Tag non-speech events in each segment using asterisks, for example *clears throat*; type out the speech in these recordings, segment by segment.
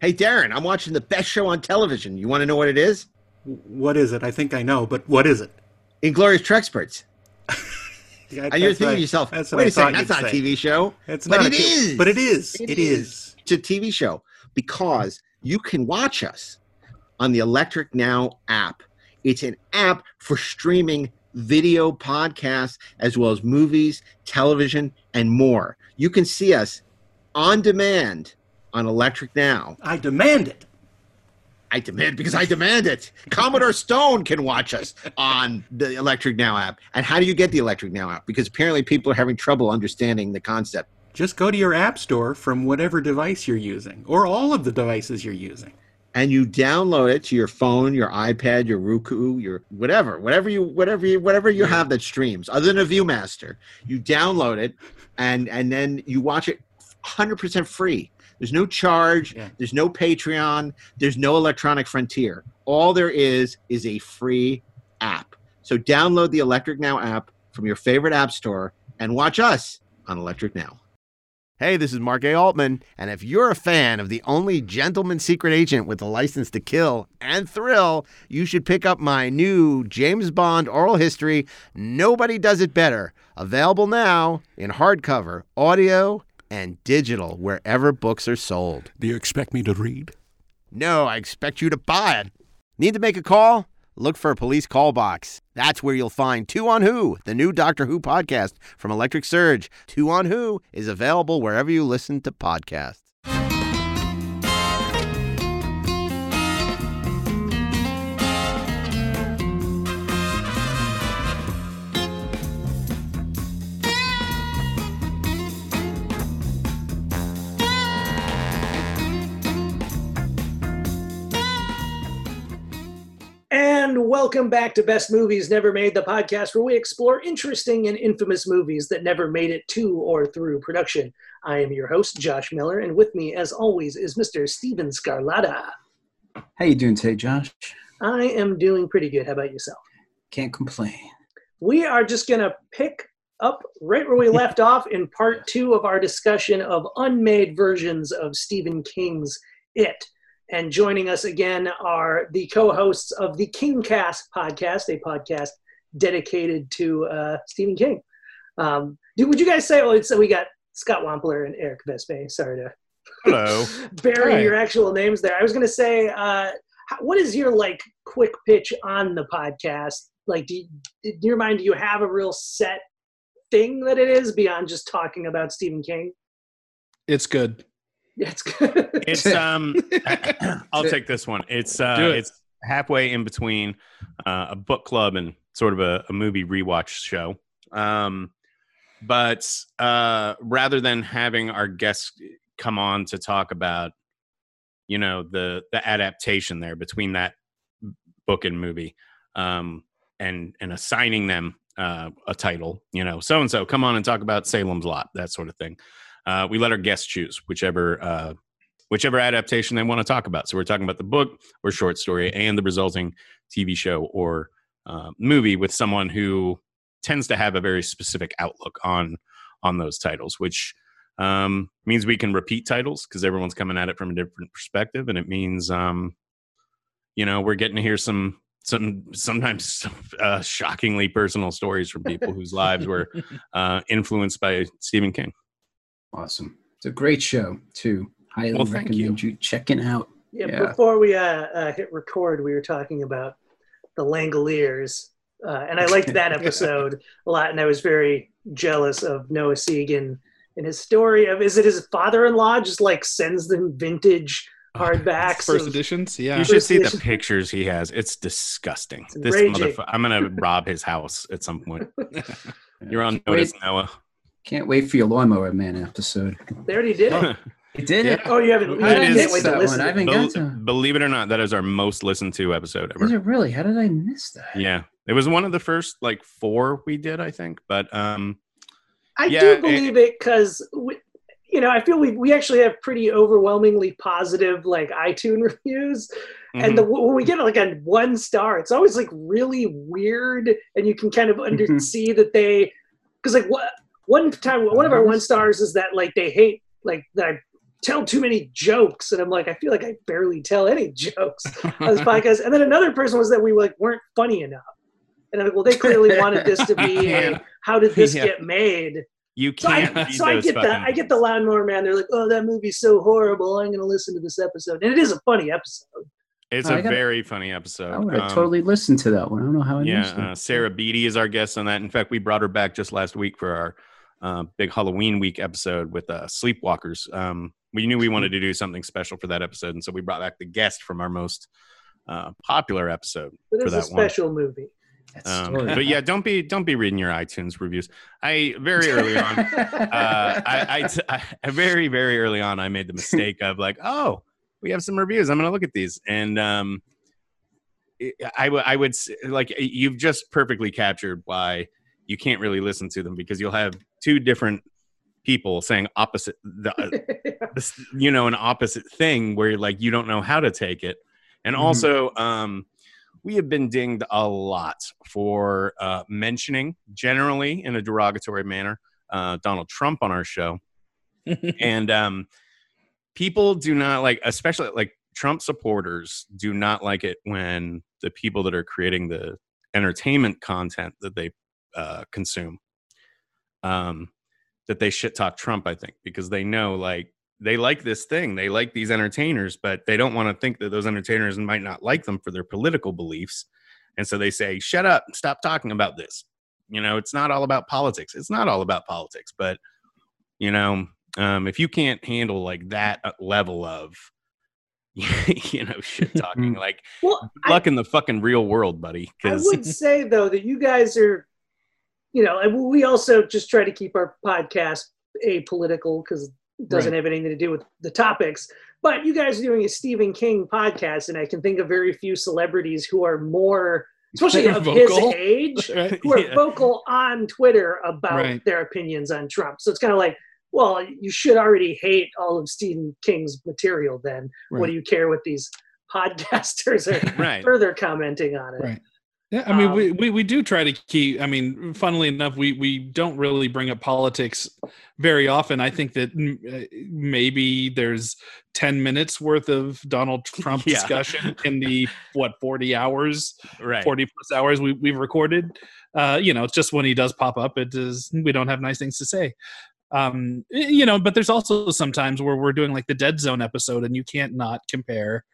Hey, Darren, I'm watching the best show on television. You want to know what it is? What is it? I think I know, but what is it? Inglorious Treksperts. *laughs* Yeah, And you're thinking to yourself, wait I a second, that's not a. TV show. It's But not it t- is. But it is. It it is. is. It's a TV show because you can watch us on the Electric Now app. It's an app for streaming video podcasts as well as movies, television, and more. You can see us on demand on Electric Now. I demand it. I demand because I demand it. Commodore *laughs* Stone can watch us on the Electric Now app. And how do you get the Electric Now app? Because apparently people are having trouble understanding the concept. Just go to your app store from whatever device you're using, or all of the devices you're using. and you download it to your phone, your iPad, your Roku, your whatever, whatever you whatever you whatever you have that streams, other than a ViewMaster. You download it and and then you watch it 100% free. There's no charge, Yeah. there's no Patreon, there's no electronic frontier. All there is is a free app. So download the Electric Now app from your favorite app store and watch us on Electric Now. Hey, this is Mark A. Altman, and if you're a fan of the only gentleman secret agent with a license to kill and thrill, you should pick up my new James Bond oral history, Nobody Does It Better, available now in hardcover, audio, and digital wherever books are sold. Do you expect me to read? No, I expect you to buy it. Need to make a call? Look for a police call box. That's where you'll find Two on Who, the new Doctor Who podcast from Electric Surge. Two on Who is available wherever you listen to podcasts. And welcome back to Best Movies Never Made, the podcast where we explore interesting and infamous movies that never made it to or through production. I am your host, Josh Miller, and with me, as always, is Mr. Steven Scarlatta. How you doing today, Josh? I am doing pretty good. How about yourself? Can't complain. We are just going to pick up right where we left off in part two of our discussion of unmade versions of Stephen King's It. And joining us again are the co hosts of the Kingcast podcast, a podcast dedicated to uh, Stephen King. Um, do, would you guys say, oh, so we got Scott Wampler and Eric Vespe. Sorry to Hello. *laughs* bury Hi. your actual names there. I was going to say, uh, what is your like quick pitch on the podcast? Like, do you, in your mind, do you have a real set thing that it is beyond just talking about Stephen King? It's good. It's good. It's *laughs* um *clears throat* I'll take this one. It's uh it. it's halfway in between uh, a book club and sort of a, a movie rewatch show. Um but uh rather than having our guests come on to talk about you know the the adaptation there between that book and movie um and and assigning them uh a title, you know, so and so come on and talk about Salem's Lot, that sort of thing. Uh, we let our guests choose whichever uh, whichever adaptation they want to talk about. So we're talking about the book or short story and the resulting TV show or uh, movie with someone who tends to have a very specific outlook on on those titles, which um, means we can repeat titles because everyone's coming at it from a different perspective, and it means um, you know we're getting to hear some some sometimes *laughs* uh, shockingly personal stories from people whose lives were *laughs* uh, influenced by Stephen King. Awesome. It's a great show too. Highly Well, thank recommend you. checking out. yeah, Yeah. Before we uh, uh, hit record, we were talking about the Langoliers, uh, and I liked that *laughs* episode a lot. And I was very jealous of Noah Segan and his story of is it his father-in-law just like sends them vintage *laughs* hardbacks First of- editions, yeah. You should see the pictures he has. It's disgusting. It's this enraging. motherfucker. I'm gonna rob his house at some point. *laughs* You're on notice, wait, Noah. Can't wait for your lawnmower man episode. They already did it. *laughs* It did Yeah. it. Oh, you haven't. You I It can't is- wait to that listen. one. I haven't Bel- got to. believe it or not, that is our most listened to episode ever. Is ever. it really? How did I miss that? Yeah, it was one of the first like four we did, I think. But um, I Yeah, do believe it because you know I feel we we actually have pretty overwhelmingly positive like iTunes *laughs* reviews, and mhm. the when we get like a one star, it's always like really weird, and you can kind of under Mhm. see that they because like what one time one of our one stars is that like they hate like that I tell too many jokes, and I'm like, I feel like I barely tell any *laughs* jokes on this *laughs* podcast. And then another person was that we like weren't funny enough. And I'm like, well, they clearly wanted this to be *laughs* a how did this Yeah. get made? You can't. read so I those get the fucking- I get the lawnmower man. They're like, oh, that movie's so horrible. I'm gonna listen to this episode, and it is a funny episode. It's Oh, a I gotta- very funny episode. I would Um, totally listened to that one. I don't know how I yeah, missed it. uh, Sarah Beatty is our guest on that. In fact, we brought her back just last week for our uh, big Halloween week episode with uh, Sleepwalkers. Um, we knew we wanted to do something special for that episode, and so we brought back the guest from our most uh, popular episode. But For it's a that one. special movie. Um, but yeah, don't be don't be reading your iTunes reviews. I very early on, *laughs* uh, I, I, t- I very very early on, I made the mistake of like, oh, we have some reviews. I'm gonna look at these, and um, it- I w- I would like you've just perfectly captured why you can't really listen to them because you'll have two different people saying opposite the *laughs* this, you know an opposite thing where like you don't know how to take it and Mhm. also um we have been dinged a lot for uh mentioning generally in a derogatory manner uh donald trump on our show *laughs* and um people do not like especially like trump supporters do not like it when the people that are creating the entertainment content that they uh consume um that they shit talk trump i think because they know like they like this thing. They like these entertainers but they don't want to think that those entertainers might not like them for their political beliefs. And so they say shut up. Stop talking about this. You know it's not all about politics. It's not all about politics but you know um, if you can't handle like that uh, level of *laughs* you know shit talking like well, good I, luck in the fucking real world buddy I because would say though that you guys are, you know, and we also just try to keep our podcast apolitical because it doesn't Right. have anything to do with the topics. But you guys are doing a Stephen King podcast, and I can think of very few celebrities who are more, especially of his *laughs* age, Right? who are Yeah. vocal on Twitter about Right. their opinions on Trump. So it's kind of like, well, you should already hate all of Stephen King's material. Then what do you care what these *laughs* podcasters are *laughs* further commenting on it? Yeah, I mean, Um, we, we, we do try to keep. I mean, funnily enough, we, we don't really bring up politics very often. I think that mm, uh, maybe there's 10 minutes worth of Donald Trump *laughs* Yeah. discussion in the, what, 40 hours, right 40 plus hours we, we've recorded. Uh, you know, it's just when he does pop up, it is, we don't have nice things to say. Um, you know, but there's also sometimes where we're doing like the Dead Zone episode and you can't not compare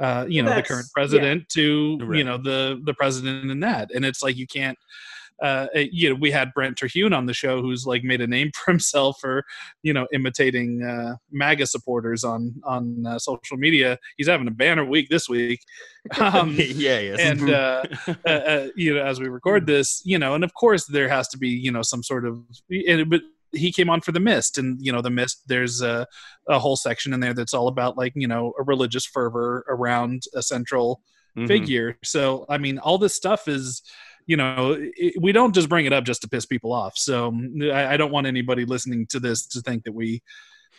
uh, you know, the That's- current yeah. president to Right. you know the the president in that, and it's like you can't. Uh, you know, we had Brent Terhune on the show, who's like made a name *laughs* for himself for, you know, imitating uh, MAGA supporters on on uh, social media. He's having a banner week this week, *laughs* um, yeah yes and *laughs* uh, uh, uh, you know, as we record this, you know, and of course there has to be, you know, some sort of, and, but he came on for the mist, and you know, the mist. There's a, a whole section in there that's all about like you know a religious fervor around a central Mhm. figure. So I mean, all this stuff is. You know, it, we don't just bring it up just to piss people off. So mm, I, I don't want anybody listening to this to think that we,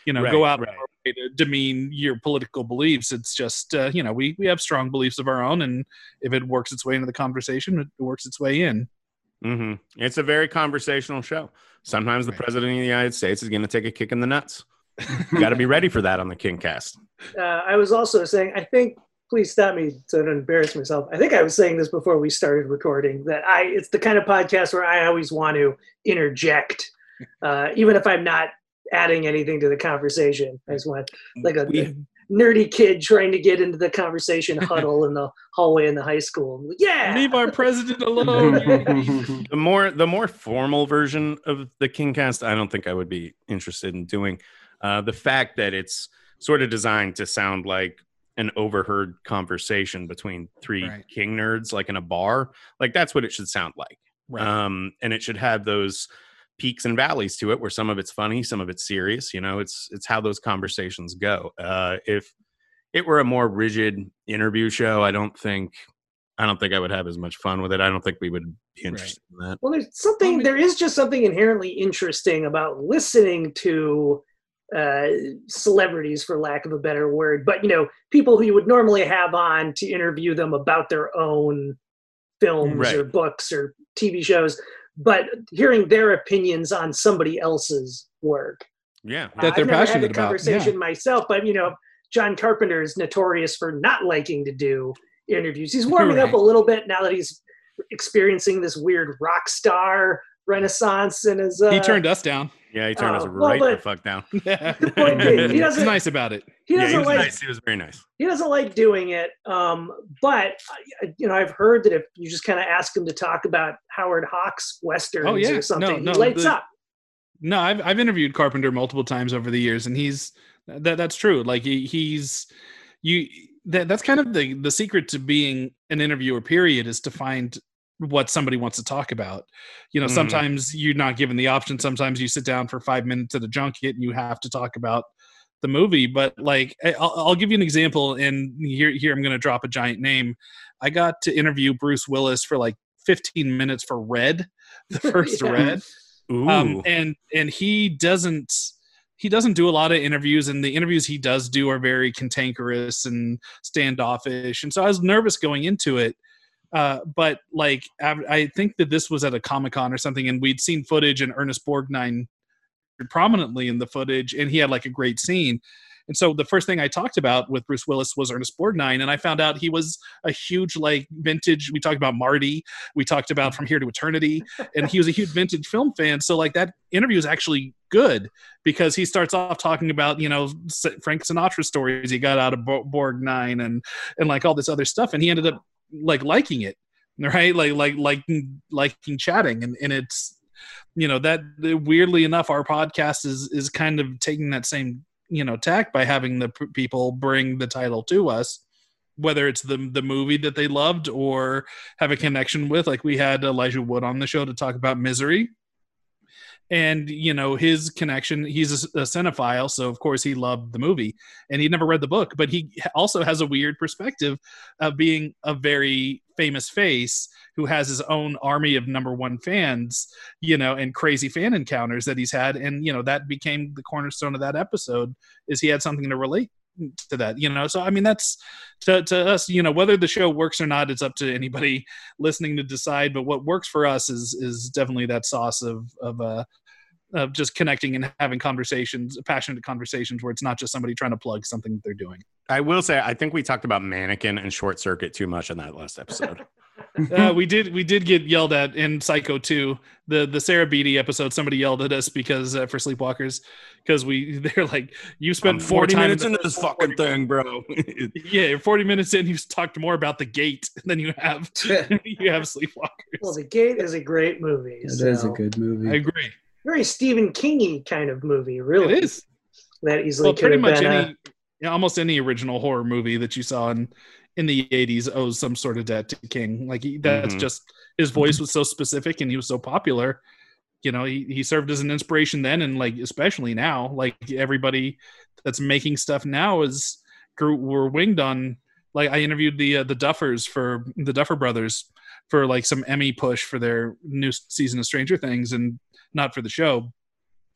you know, go out right. to demean your political beliefs. It's just, uh, you know, we we have strong beliefs of our own, and if it works its way into the conversation, it works its way in. Hmm It's a very conversational show. Sometimes the Right. president of the United States is going to take a kick in the nuts. You got to be ready for that on the Kingcast. uh, I was also saying, I think, please stop me so I don't embarrass myself. I think I was saying this before we started recording that I, it's the kind of podcast where I always want to interject, uh, even if I'm not adding anything to the conversation. I just want like a, We- nerdy kid trying to get into the conversation *laughs* huddle in the hallway in the high school. Yeah. Leave our president alone. *laughs* the more the more formal version of the Kingcast, I don't think I would be interested in doing. Uh, the fact that it's sort of designed to sound like an overheard conversation between three Right. king nerds, like in a bar, like that's what it should sound like. Right. um, and it should have those peaks and valleys to it where some of it's funny some of it's serious you know it's it's how those conversations go uh, if it were a more rigid interview show i don't think i don't think i would have as much fun with it i don't think we would be interested in that Well, there's something. There is just something inherently interesting about listening to uh, celebrities, for lack of a better word. But you know, people who you would normally have on to interview them about their own films Right. or books or TV shows, but hearing their opinions on somebody else's work. Yeah. Uh, that they're I've never had passionate the about, conversation myself, but you know, John Carpenter is notorious for not liking to do interviews. He's *laughs* warming up a little bit now that he's experiencing this weird rock star renaissance and his. Uh, he turned us down. Yeah, he turned us Oh, well, right the fuck down. The point being, he *laughs* He's doesn't. nice about it. He doesn't he was like. nice. He was very nice. He doesn't like doing it. Um, but uh, you know, I've heard that if you just kind of ask him to talk about Howard Hawks westerns Oh, yeah. or something, No, he no, lights the- up. No, I've I've interviewed Carpenter multiple times over the years, and he's that that's true. Like he, he's you that that's kind of the the secret to being an interviewer. Period is to find what somebody wants to talk about. You know, Mhm. sometimes you're not given the option. Sometimes you sit down for five minutes at a junket and you have to talk about the movie. But like, I'll, I'll give you an example, and here here I'm going to drop a giant name. I got to interview Bruce Willis for like 15 minutes for Red, *laughs* the *laughs* first Yeah. Red Ooh. um, and and he doesn't he doesn't do a lot of interviews and the interviews he does do are very cantankerous and standoffish and so i was nervous going into it uh, but like I, think that this was at a comic-con or something and we'd seen footage and ernest borgnine prominently in the footage and he had like a great scene and so the first thing I talked about with Bruce Willis was Ernest Borgnine, and I found out he was a huge like vintage. We talked about Marty, we talked about From Here to Eternity, and he was a huge vintage film fan. So like that interview is actually good because he starts off talking about you know Frank Sinatra stories he got out of Borgnine and and like all this other stuff, and he ended up like liking it, right? Like like liking liking chatting, and and it's you know that weirdly enough our podcast is is kind of taking that same you know tack by having the people bring the title to us whether it's the the movie that they loved or have a connection with. Like we had Elijah Wood on the show to talk about Misery and you know his connection he's a, a cinephile so of course he loved the movie and he'd never read the book but he also has a weird perspective of being a very famous face who has his own army of number one fans you know and crazy fan encounters that he's had and you know that became the cornerstone of that episode is he had something to relate to that you know? So i mean that's to, to us you know whether the show works or not it's up to anybody *laughs* listening to decide but what works for us is is definitely that sauce of of uh of just connecting and having conversations passionate conversations where it's not just somebody trying to plug something that they're doing I will say, I think we talked about Mannequin and Short Circuit too much in that last episode. *laughs* uh, we did we did get yelled at in Psycho 2. The the Sarah Beatty episode. Somebody yelled at us because uh, for Sleepwalkers because we *laughs* they're like you spent I'm more 40 minutes in into this fucking thing, bro. *laughs* Yeah, you're 40 minutes in, you've talked more about the gate than you have you have Sleepwalkers. Well, The Gate is a great movie. it It is a good movie. I agree. Very Stephen Kingy kind of movie, really. It is. That easily Well, could pretty have much been. any yeah, almost any original horror movie that you saw in in the 80s owes some sort of debt to King. Like he, that's Mhm. just his voice was so specific and he was so popular. You know, he, he served as an inspiration then and like especially now. Like everybody that's making stuff now is grew were winged on like I interviewed the uh, the Duffers for the Duffer brothers for like some Emmy push for their new season of Stranger Things and not for the show.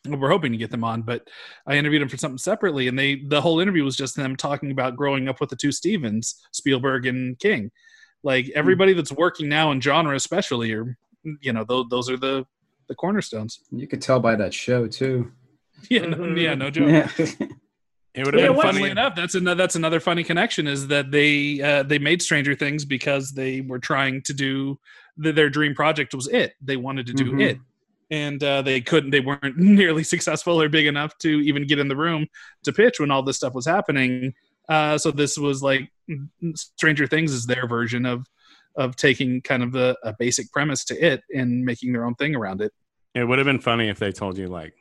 We're hoping to get them on, but I interviewed them for something separately, and they the whole interview was just them talking about growing up with the two Stevens, Spielberg and King. Like everybody that's working now in genre, especially, or you know, those those are the the cornerstones. You could tell by that show too. *laughs* Yeah, no, yeah, no joke. Yeah. *laughs* It would have Yeah, been Funnily funny. enough, that's another that's another funny connection is that they uh, they made Stranger Things because they were trying to do the, their dream project was it. They wanted to do Mhm. it, and uh, they couldn't. They weren't *laughs* nearly successful or big enough to even get in the room to pitch when all this stuff was happening. Uh, so this was like Stranger Things is their version of of taking kind of a, a basic premise to it and making their own thing around it. It would have been funny if they told you, like,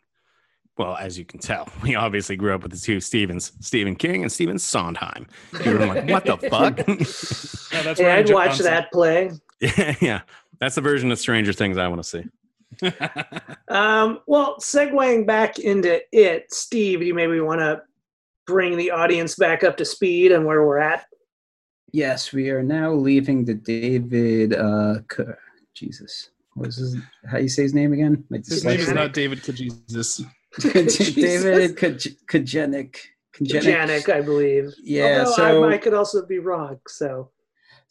well, as you can tell, *laughs* we obviously grew up with the two Stevens, Stephen King and Stephen Sondheim. You were like, what the fuck? *laughs* Yeah, that's Yeah, I'd watch that play. yeah, yeah. That's the version of Stranger Things I want to see. *laughs* Um, well, segueing back into it, Steve, you maybe want to bring the audience back up to speed on where we're at. Yes, we are now leaving the David. Uh, K- Jesus, what was his? How you say his name again? My His name is not David Kajesus. David *laughs* Kaj- Kajganich. I believe. Yeah, Although so I, I could also be wrong. So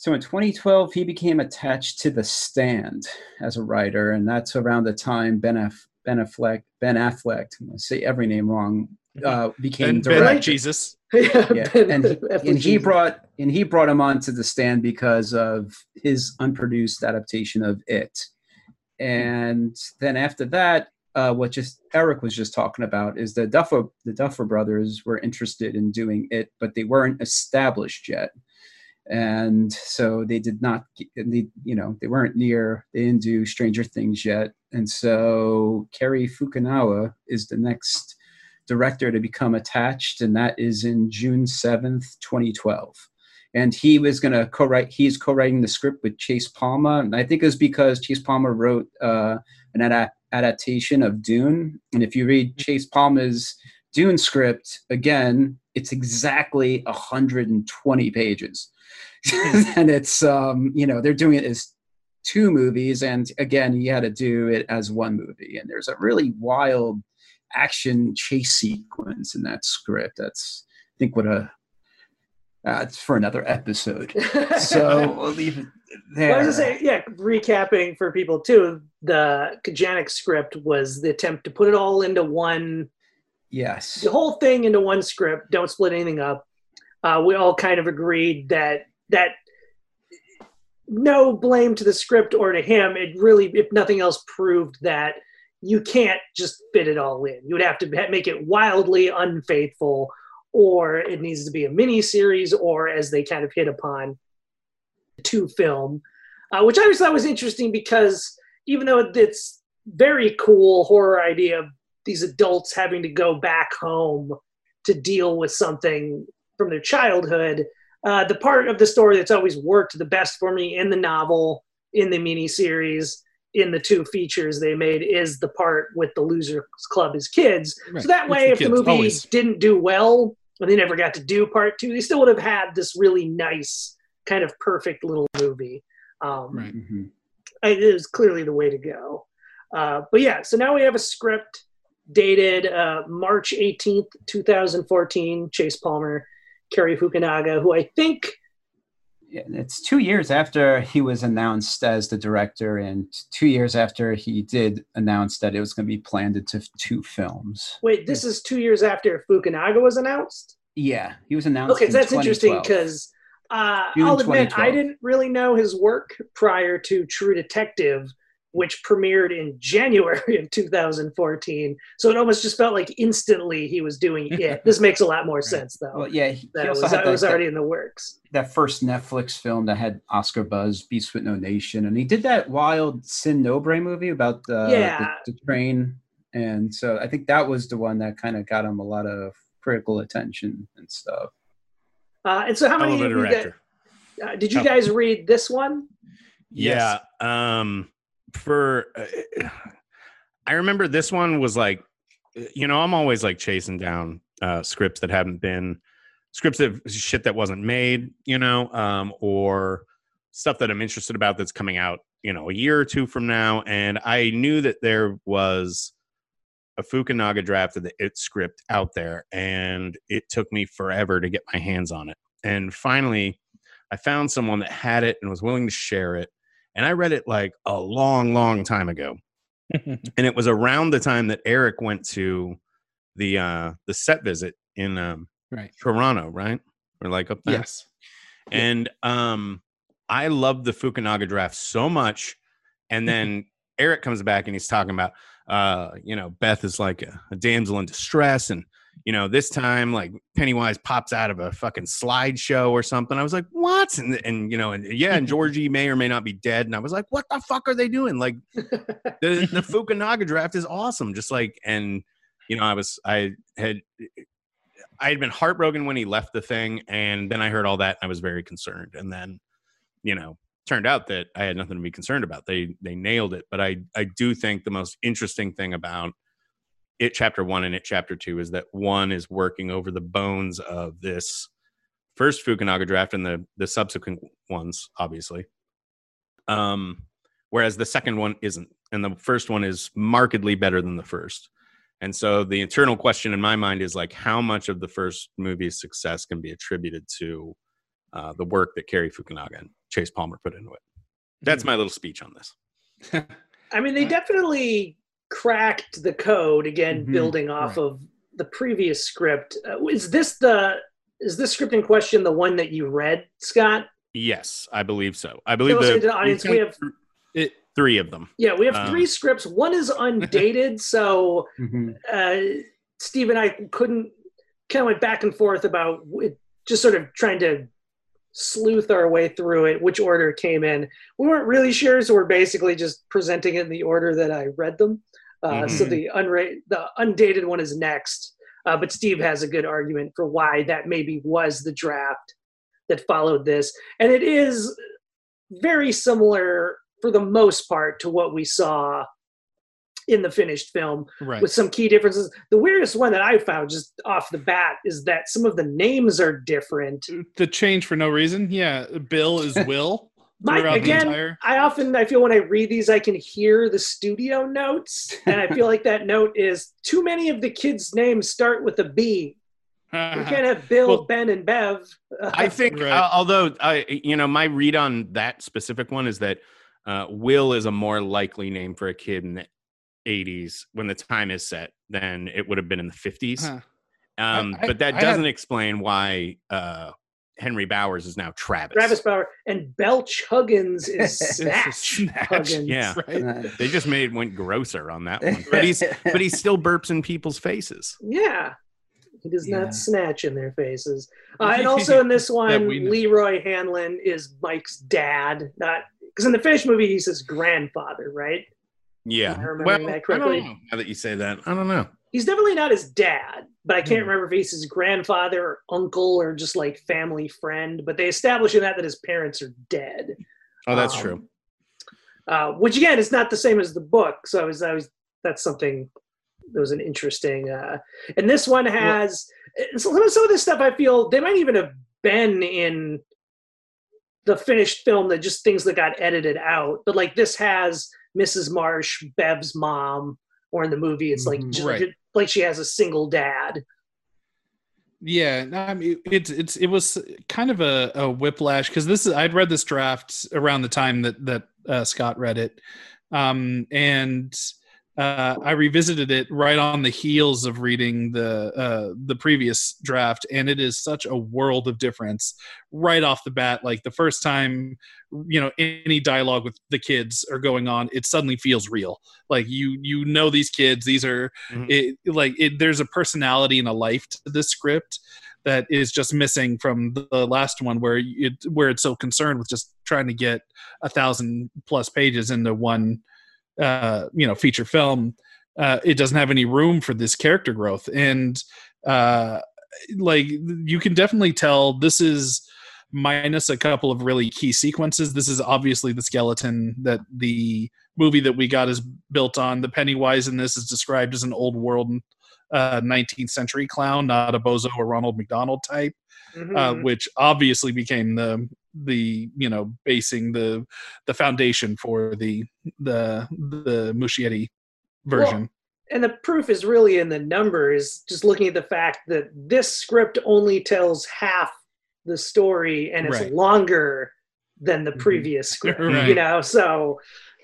So in 2012, he became attached to The Stand as a writer, and that's around the time Ben Aff- Ben Affleck, Ben Affleck, I'm gonna say every name wrong, uh, became Ben, ben. Jesus. *laughs* yeah, Yeah, Ben- and he, and he brought and he brought him onto the stand because of his unproduced adaptation of it. And then after that, uh, what just Eric was just talking about is the Duffer the Duffer brothers were interested in doing it, but they weren't established yet, and so they did not. They, you know, they weren't near. They didn't do Stranger Things yet, and so Cary Fukunaga is the next director to become attached, and that is in June seventh, twenty twelve. And he was going to co-write. He's co-writing the script with Chase Palmer, and I think it was because Chase Palmer wrote uh, an ada- adaptation of Dune. And if you read Chase Palmer's Dune script again, it's exactly 120 pages, *laughs* and it's um, you know they're doing it as two movies, and again he had to do it as one movie. And there's a really wild action chase sequence in that script. That's I think what a that's for another episode. *laughs* So we'll leave it there. Well, I was gonna say, yeah, recapping for people too, the Kajganich script was the attempt to put it all into one, yes. the whole thing into one script. Don't split anything up. Uh, we all kind of agreed that that no blame to the script or to him. It really, if nothing else, proved that you can't just fit it all in. You would have to make it wildly unfaithful, or it needs to be a mini series, or as they kind of hit upon, two film, uh, which I always thought was interesting because even though it's very cool horror idea of these adults having to go back home to deal with something from their childhood, uh, the part of the story that's always worked the best for me in the novel, in the miniseries, in the two features they made is the part with the Losers Club as kids. Right. So that way, the if the kids, movie always. didn't do well, and they never got to do part two, they still would have had this really nice, kind of perfect little movie. Um, Right. Mhm. it was clearly the way to go. Uh, but yeah, so now we have a script dated uh, March 18th, 2014. Chase Palmer, Cary Fukunaga, who I think it's two years after he was announced as the director, and two years after he did announce that it was going to be planned into two films. wait, this is two years after Fukunaga was announced. Yeah, he was announced. Okay, in so that's interesting because uh, I'll admit I didn't really know his work prior to True Detective, which premiered in *laughs* January of 2014. So it almost just felt like instantly he was doing *laughs* it. this makes a lot more sense though. Well, yeah, he, that he was, had that that, was that- already in the works. that first Netflix film that had Oscar buzz, Beast with No Nation, and he did that wild Sin Nombre movie about the, Yeah. the, the train, and so I think that was the one that kind of got him a lot of critical attention and stuff. Uh, and so, how many of of you guys, uh, did you guys read this one? Yeah. Um, for uh, I remember this one was like, you know, I'm always like chasing down uh, scripts that haven't been scripts of shit that wasn't made, you know, um, or stuff that I'm interested about that's coming out, you know, a year or two from now. And I knew that there was a Fukunaga draft of the It script out there, and it took me forever to get my hands on it. And finally, I found someone that had it and was willing to share it. And I read it like a long, long time ago. *laughs* and it was around the time that Eric went to the uh the set visit in um Right. Toronto, right? Or like up there. Yes. And um I loved the Fukunaga draft so much. And then *laughs* Eric comes back and he's talking about uh, you know, Beth is like a, a damsel in distress, and you know, this time like Pennywise pops out of a fucking slideshow or something. I was like, what? And and you know, and yeah, and *laughs* Georgie may or may not be dead. And I was like, what the fuck are they doing? Like the the *laughs* Fukunaga draft is awesome. Just like and you know, I was I had I had been heartbroken when he left the thing, and then I heard all that, and I was very concerned. And then, you know, turned out that I had nothing to be concerned about. They they nailed it. But I I do think the most interesting thing about it chapter one and it chapter two is that one is working over the bones of this first Fukunaga draft and the the subsequent ones, obviously. Um, whereas the second one isn't, and the first one is markedly better than the first. And so the internal question in my mind is like, how much of the first movie's success can be attributed to uh, the work that Cary Fukunaga and Chase Palmer put into it? That's my little speech on this. *laughs* I mean, they definitely cracked the code again, Mhm, building off right. of the previous script. Uh, is this the is this script in question the one that you read, Scott? Yes, I believe so. I believe the, audience, we have It, three of them. yeah, we have Um, three scripts. One is undated, *laughs* so Mhm. uh, Steve and I couldn't kind of went back and forth about it, just sort of trying to sleuth our way through it, which order it came in. We weren't really sure, so we're basically just presenting it in the order that I read them. Uh, So Mhm. the unra- the undated one is next, uh, but Steve has a good argument for why that maybe was the draft that followed this, and it is very similar for the most part to what we saw in the finished film right. with some key differences. The weirdest one that I found just off the bat is that some of the names are different. the change for no reason. Yeah, Bill is *laughs* Will. My, again, entire- I often I feel when I read these, I can hear the studio notes, and I feel *laughs* like that note is too many of the kids' names start with a B. We *laughs* can't have Bill, Well- Ben, and Bev. I think, Right. uh, although I, you know, my read on that specific one is that uh, Will is a more likely name for a kid in the '80s when the time is set than it would have been in the '50s. Huh. Um, I- but that I doesn't explain why uh, Henry Bowers is now Travis. Travis Bauer and Belch Huggins *laughs* is Snatch snatch. Huggins. Yeah. Right. They just made went grosser on that one, but he's but he still burps in people's faces. Yeah. He does Yeah. not snatch in their faces. Uh, and also in this *laughs* one. Leroy Hanlon is Mike's dad. Not because in the finished movie he says grandfather, right? Yeah. Am I remembering Well, that I correctly? don't know. Now that you say that, I don't know. He's definitely not his dad, but I can't Hmm. remember if he's his grandfather or uncle or just like family friend. But they establish in that that his parents are dead. Oh, that's Um, true. Uh, which again is not the same as the book. So I was, I was that's something that was an interesting. Uh, and this one has some of some of this stuff. I feel they might even have been in the finished film that just things that got edited out. But like this has Mrs. Marsh, Bev's mom, or in the movie it's like Mhm. just, Right. Like she has a single dad. Yeah, I mean it's it's it was kind of a, a whiplash because this is I'd read this draft around the time that that uh, Scott read it, um, and uh, I revisited it right on the heels of reading the uh, the previous draft, and it is such a world of difference right off the bat. Like the first time, you know, any dialogue with the kids are going on, it suddenly feels real. Like you you know these kids; these are Mhm. it like it. There's a personality and a life to this script that is just missing from the last one, where it where it's so concerned with just trying to get a thousand plus pages into one uh, you know feature film uh, it doesn't have any room for this character growth. And uh, like you can definitely tell this is minus a couple of really key sequences. This is obviously the skeleton that the movie that we got is built on. The pennywise in this is described as an old world uh, 19th century clown not a bozo or ronald mcdonald type uh, Mhm. which obviously became the the you know basing the the foundation for the the the Muschietti version. and the proof is really in the numbers just looking at the fact that this script only tells half the story and it's Right. longer than the Mhm. previous script *laughs* Right. you know so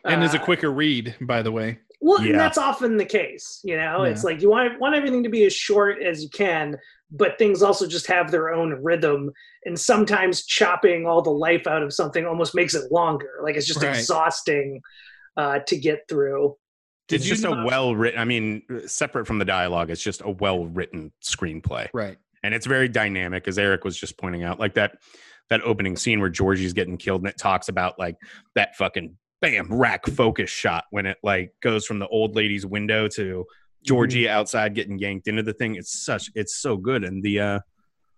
and is a uh, quicker read, by the way. well and Yeah. that's often the case you know Yeah. it's like you want want everything to be as short as you can but things also just have their own rhythm and sometimes chopping all the life out of something almost makes it longer like it's just Right. exhausting uh, to get through Did it's just a well written. I mean, separate from the dialogue, it's just a well written screenplay, Right. and it's very dynamic, as Eric was just pointing out. Like that that opening scene where Georgie's getting killed, and it talks about like that fucking bam rack focus shot when it like goes from the old lady's window to Georgie outside getting yanked into the thing. It's such it's so good, and the uh,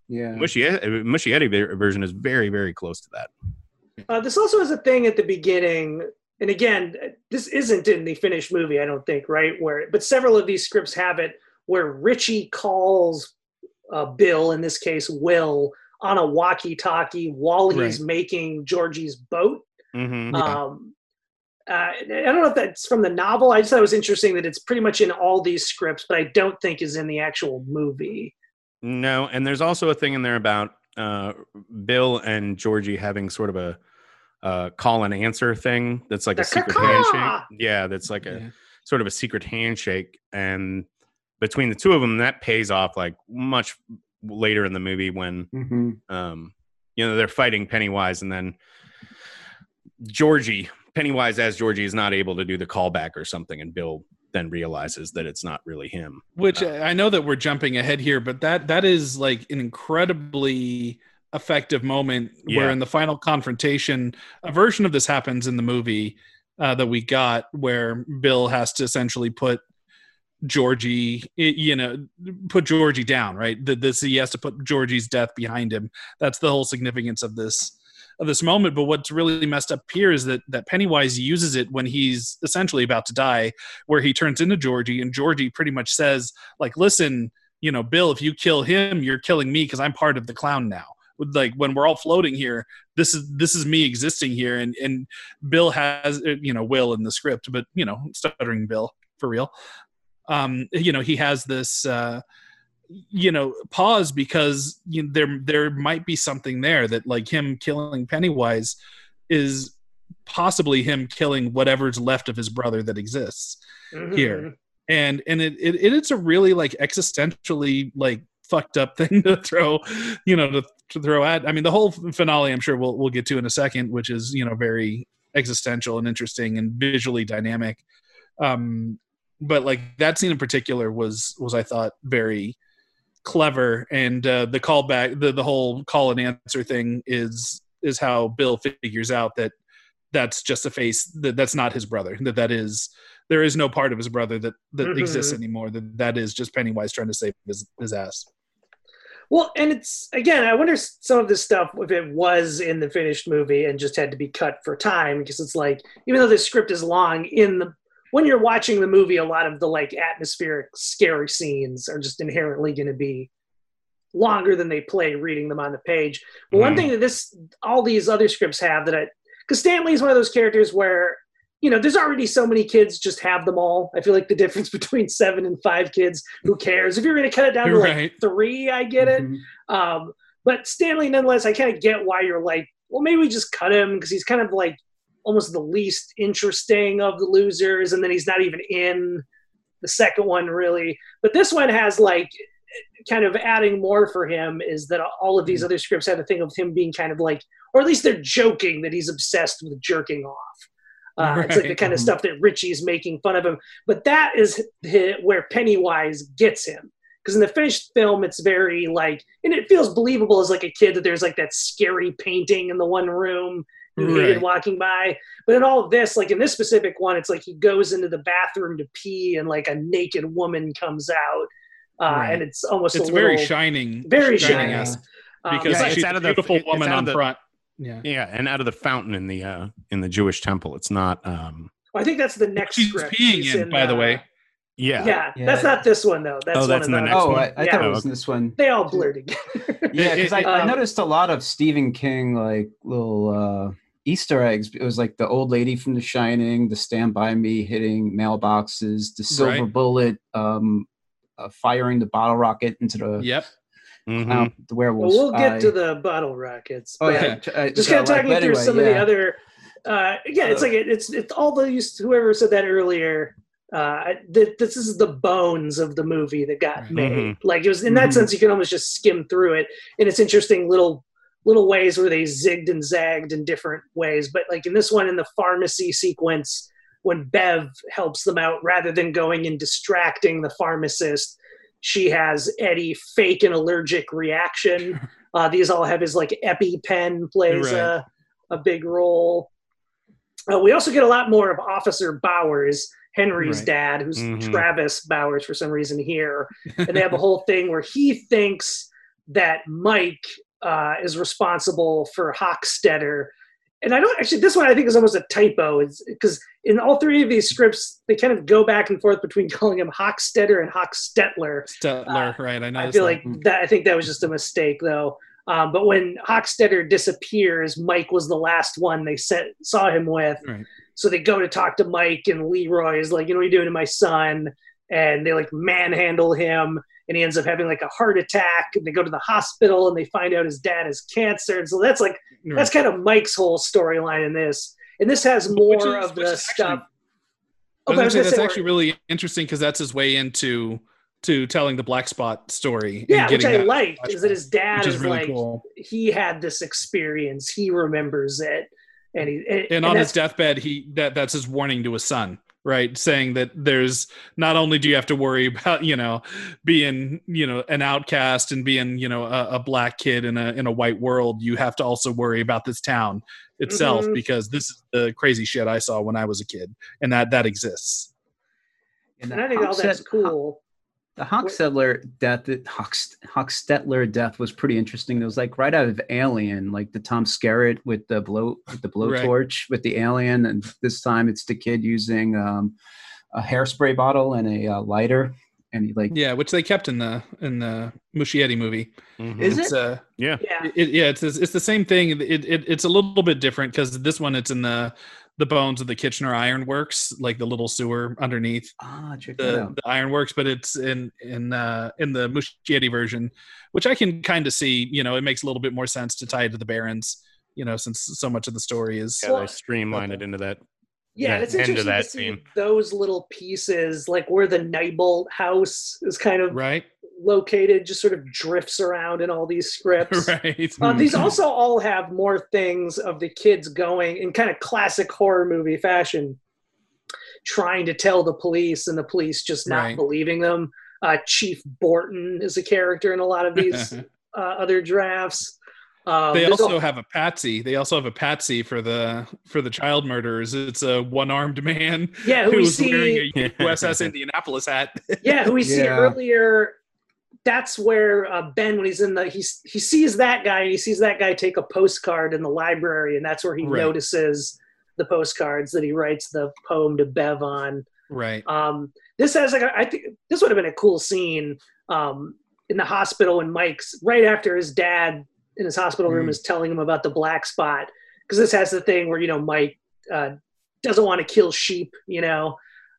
yeah. Muschietti, Muschietti ver- version is very very close to that. Uh, this also has a thing at the beginning, and again, this isn't in the finished movie, I don't think, right? Where, but several of these scripts have it where Richie calls uh, Bill, in this case Will, on a walkie-talkie while he's Right. making Georgie's boat. Mm-hmm. Yeah. Um, uh, I don't know if that's from the novel. I just thought it was interesting that it's pretty much in all these scripts, but I don't think is in the actual movie. No, and there's also a thing in there about uh, Bill and Georgie having sort of a uh, call and answer thing. That's like a secret caw-caw! handshake. Yeah, that's like a Yeah. sort of a secret handshake, and between the two of them, that pays off like much later in the movie when hmm um, you know they're fighting Pennywise, and then Georgie Pennywise as Georgie is not able to do the callback or something, and Bill then realizes that it's not really him. Which Uh, I know that we're jumping ahead here, but that that is like an incredibly effective moment where in the final confrontation, a version of this happens in the movie uh, that we got, where Bill has to essentially put Georgie, you know, put Georgie down. Right, that this he has to put Georgie's death behind him. That's the whole significance of this of this moment. But what's really messed up here is that that Pennywise uses it when he's essentially about to die where he turns into Georgie, and Georgie pretty much says, like, listen, you know, Bill, if you kill him, you're killing me because I'm part of the clown now. Like when we're all floating here, this is this is me existing here, and and Bill has uh, you know Will in the script, but you know stuttering Bill for real. Um, you know he has this uh, you know pause because you know, there there might be something there that like him killing Pennywise is possibly him killing whatever's left of his brother that exists Mhm. here. and and it, it it- it's a really like existentially like fucked up *laughs* thing to throw you know to, to throw at i mean the whole finale i'm sure we'll we'll get to in a second which is you know very existential and interesting and visually dynamic um but like that scene in particular was was i thought very clever and uh the callback the the whole call and answer thing is is how bill figures out that that's just a face that that's not his brother that that is there is no part of his brother that that Mhm. exists anymore that that is just pennywise trying to save his, his ass Well, and it's again, I wonder some of this stuff if it was in the finished movie and just had to be cut for time because it's like even though the script is long, in the when you're watching the movie, a lot of the like atmospheric, scary scenes are just inherently going to be longer than they play reading them on the page. But one Mhm. thing that this all these other scripts have that I because Stanley is one of those characters where you know there's already so many kids just have them all. I feel like the difference *laughs* between seven and five kids, who cares? If you're going to cut it down to like Right. three, I get it. Mhm. Um, but Stanley, nonetheless, I kind of get why you're like, well, maybe we just cut him because he's kind of like almost the least interesting of the losers, and then he's not even in the second one really. But this one has like kind of adding more for him is that all of these other scripts have a thing of him being kind of like, or at least they're joking that he's obsessed with jerking off. Uh, It's like the kind of Mhm. stuff that Richie's making fun of him, but that is hi- where Pennywise gets him because in the finished film it's very like and it feels believable as like a kid that there's like that scary painting in the one room you hated walking by but in all of this like in this specific one it's like he goes into the bathroom to pee and like a naked woman comes out uh, Right. and it's almost it's a very little, shining very shining shiny. ass um, because Yeah, but- it's she's out of the- beautiful it's woman on the- front yeah Yeah, and out of the fountain in the uh in the Jewish temple, it's not. um I think that's the next she's script. peeing She's in, by the uh, way Yeah, Yeah, Yeah. that's not this one though. That's, Oh, one that's of in the the- next Oh, one? I, I Yeah. thought it was in this one. They all blur together. Yeah, because I, I *laughs* Um, noticed a lot of Stephen King like little uh, Easter eggs. It was like the old lady from The Shining, the Stand By Me hitting mailboxes, the silver Right. bullet um, uh, firing the bottle rocket into the yep Mhm. clown- the well, werewolves. we'll get eye. to the bottle rockets. Oh but- yeah, uh, just kind of talking but through anyway, some of the other uh again it's Uh, like it, it's it's all those whoever said that earlier uh th- this is the bones of the movie that got Right. made Mhm. like it was in that Mhm. sense you can almost just skim through it and it's interesting little little ways where they zigged and zagged in different ways but like in this one in the pharmacy sequence when bev helps them out rather than going and distracting the pharmacist she has eddie fake an allergic reaction *laughs* uh, these all have his like EpiPen plays Right. a, a big role. Uh, we also get a lot more of Officer Bowers, Henry's Right. dad, who's Mhm. Travis Bowers for some reason here. And they have a *laughs* whole thing where he thinks that Mike uh, is responsible for Hockstetter. And I don't actually, this one I think is almost a typo. because in all three of these scripts, they kind of go back and forth between *laughs* calling him Hockstetter and Hockstetler. Stetler, right i know I feel like that. I think that was just a mistake, though. Um, but when Hockstetter disappears, Mike was the last one they sent, saw him with. Right. So they go to talk to Mike, and Leroy is like, "You know what are you doing to my son?" And they like manhandle him, and he ends up having like a heart attack. And they go to the hospital, and they find out his dad has cancer. And so that's like that's kind of Mike's whole storyline in this. And this has more is- of the is actually stuff. Oh, I but I was was gonna gonna say, that's say actually really interesting because that's his way into to telling the black spot story. Yeah, and which I that liked is that his dad is, is really like cool. he had this experience, he remembers it, and he and, And on his deathbed, he that that's his warning to his son, right? Saying that there's not only do you have to worry *laughs* about you know being you know an outcast and being you know a, a black kid in a in a white world, you have to also worry about this town itself Mhm. because this is the crazy shit I saw when I was a kid, and that that exists. And and I think all Hochstet- that's cool. The Hockstetter death, Hochst- Hockstetter death was pretty interesting. It was like right out of Alien, like the Tom Skerritt with the blow with the Right. blowtorch with the alien, and this time it's the kid using um, a hairspray bottle and a uh, lighter, and he like Yeah, which they kept in the in the Muschietti movie. Mhm. Is It's, it? Uh, yeah. Yeah, it, yeah, it's it's the same thing. It, it it's a little bit different because this one it's in the the bones of the Kitchener Iron Works, like the little sewer underneath ah check the, the Ironworks, but it's in in uh, in the Muschietti version, which I can kind of see. You know, it makes a little bit more sense to tie it to the Barons. You know, since so much of the story is Yeah, they streamlined it into that. yeah, that it's end of interesting that to see scene. those little pieces, like where the Neibolt house is kind of right, located, just sort of drifts around in all these scripts. *laughs* right. Uh, these also all have more things of the kids going in kind of classic horror movie fashion, trying to tell the police and the police just not Right. believing them. Uh, Chief Borton is a character in a lot of these *laughs* uh, other drafts. Um, they also al- have a patsy. They also have a patsy for the for the child murderers. It's a one armed man yeah, who we who's wearing see, a USS Indianapolis hat. *laughs* yeah, who we see earlier. That's where uh, Ben, when he's in the, he's he sees that guy and he sees that guy take a postcard in the library, and that's where he Right. notices the postcards that he writes the poem to Bev on. right. Um, this has like a, I think this would have been a cool scene um, in the hospital when Mike's right after his dad in his hospital room Mm. is telling him about the black spot because this has the thing where you know Mike uh, doesn't want to kill sheep, you know,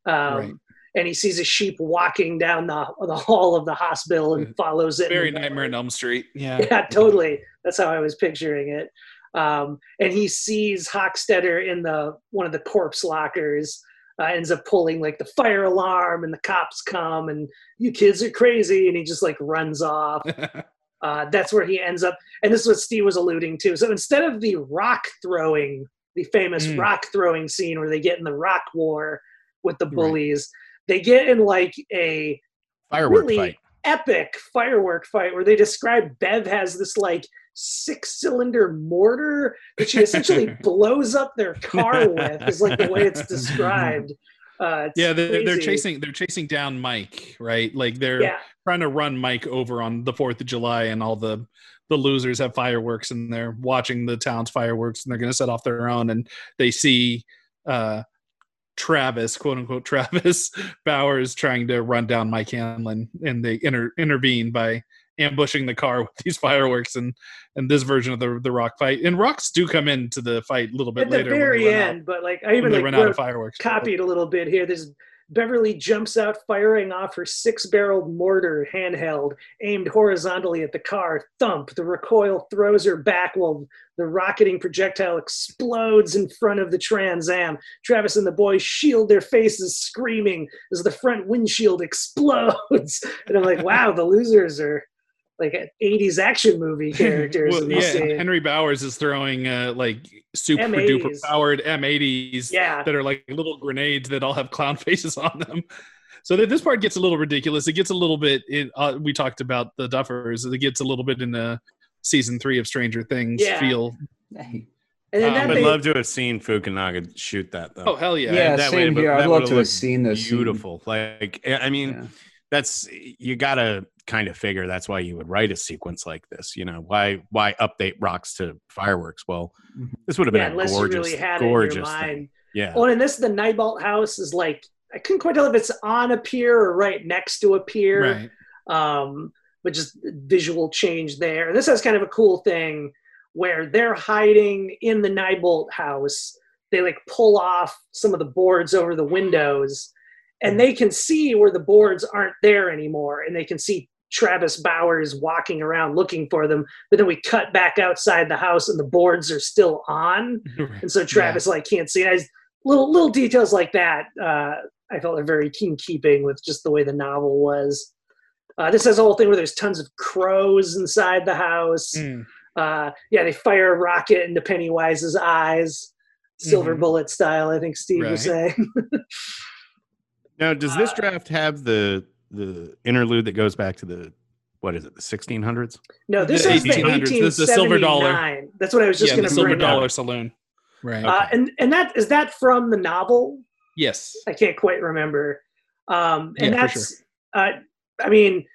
um, Right. And he sees a sheep walking down the the hall of the hospital and follows it. Very Nightmare on Elm Street. Yeah. yeah, totally. That's how I was picturing it. Um, and he sees Hockstetter in the one of the corpse lockers. Uh, ends up pulling like the fire alarm, and the cops come, and you kids are crazy, and he just like runs off. *laughs* Uh, that's where he ends up, and this is what Steve was alluding to. So instead of the rock throwing, the famous Mm. rock throwing scene where they get in the rock war with the Right. bullies, they get in like a Firework really fight. epic firework fight where they describe Bev has this like six cylinder mortar that she essentially *laughs* blows up their car *laughs* with is like the way it's described. Uh, it's yeah, they're, they're chasing they're chasing down Mike, right? Like they're Yeah, trying to run Mike over on the Fourth of July, and all the the losers have fireworks, and they're watching the town's fireworks, and they're going to set off their own, and they see uh, Travis, quote unquote *laughs* Travis Bowers, trying to run down Mike Hanlon, and they inter- intervene by ambushing the car *laughs* with these fireworks, and and this version of the the rock fight, and rocks do come into the fight a little bit later. at the later. when they very run out- end, but like I even like run out of fireworks. copied a little bit here. There's Beverly jumps out firing off her six barreled mortar handheld, aimed horizontally at the car. Thump. The recoil throws her back while the rocketing projectile explodes in front of the Trans Am. Travis and the boys shield their faces, screaming as the front windshield *laughs* explodes. and I'm like, wow, the losers are like an 80s action movie *laughs* characters. Well, yeah, scene. Henry Bowers is throwing uh, like super M80s. duper powered M80s yeah. that are like little grenades that all have clown *laughs* faces on them. So that this part gets a little ridiculous. It gets a little bit. It, uh, we talked about the Duffers. It gets a little bit in the season three of Stranger Things Yeah. feel. And then Um, I would they- love to have seen Fukunaga shoot that though. Oh hell yeah! Yeah, that same would- here. I'd love to have seen this scene. Beautiful. Like I mean, Yeah. That's you gotta kind of figure that's why you would write a sequence like this. You know, why why update rocks to fireworks? Well, Mhm. this would have yeah, been a unless you gorgeous, really had it in gorgeous your mind. thing. Yeah. Well, and this the Neibolt house is like I couldn't quite tell if it's on a pier or right next to a pier. Right. Um, but just visual change there. And this has kind of a cool thing where they're hiding in the Neibolt house. They like pull off some of the boards over the windows, and they can see where the boards aren't there anymore, and they can see Travis Bowers walking around looking for them. But then we cut back outside the house, and the boards are still on. And so Travis like can't see. I, little little details like that uh, I felt are very keen keeping with just the way the novel was. Uh, this has a whole thing where there's tons of crows inside the house. Mm. Uh, yeah, they fire a rocket into Pennywise's eyes, silver Mhm. bullet style. I think Steve was saying. *laughs* Now, does this Uh, draft have the the interlude that goes back to the what is it, the 1600s? no, this The is the 1800s. This is the silver dollar. That's what I was just yeah, going the to silver bring dollar up. saloon. Right. Uh, and and that is that from the novel. yes. I can't quite remember. Um, and Yeah, for that's, uh, I mean,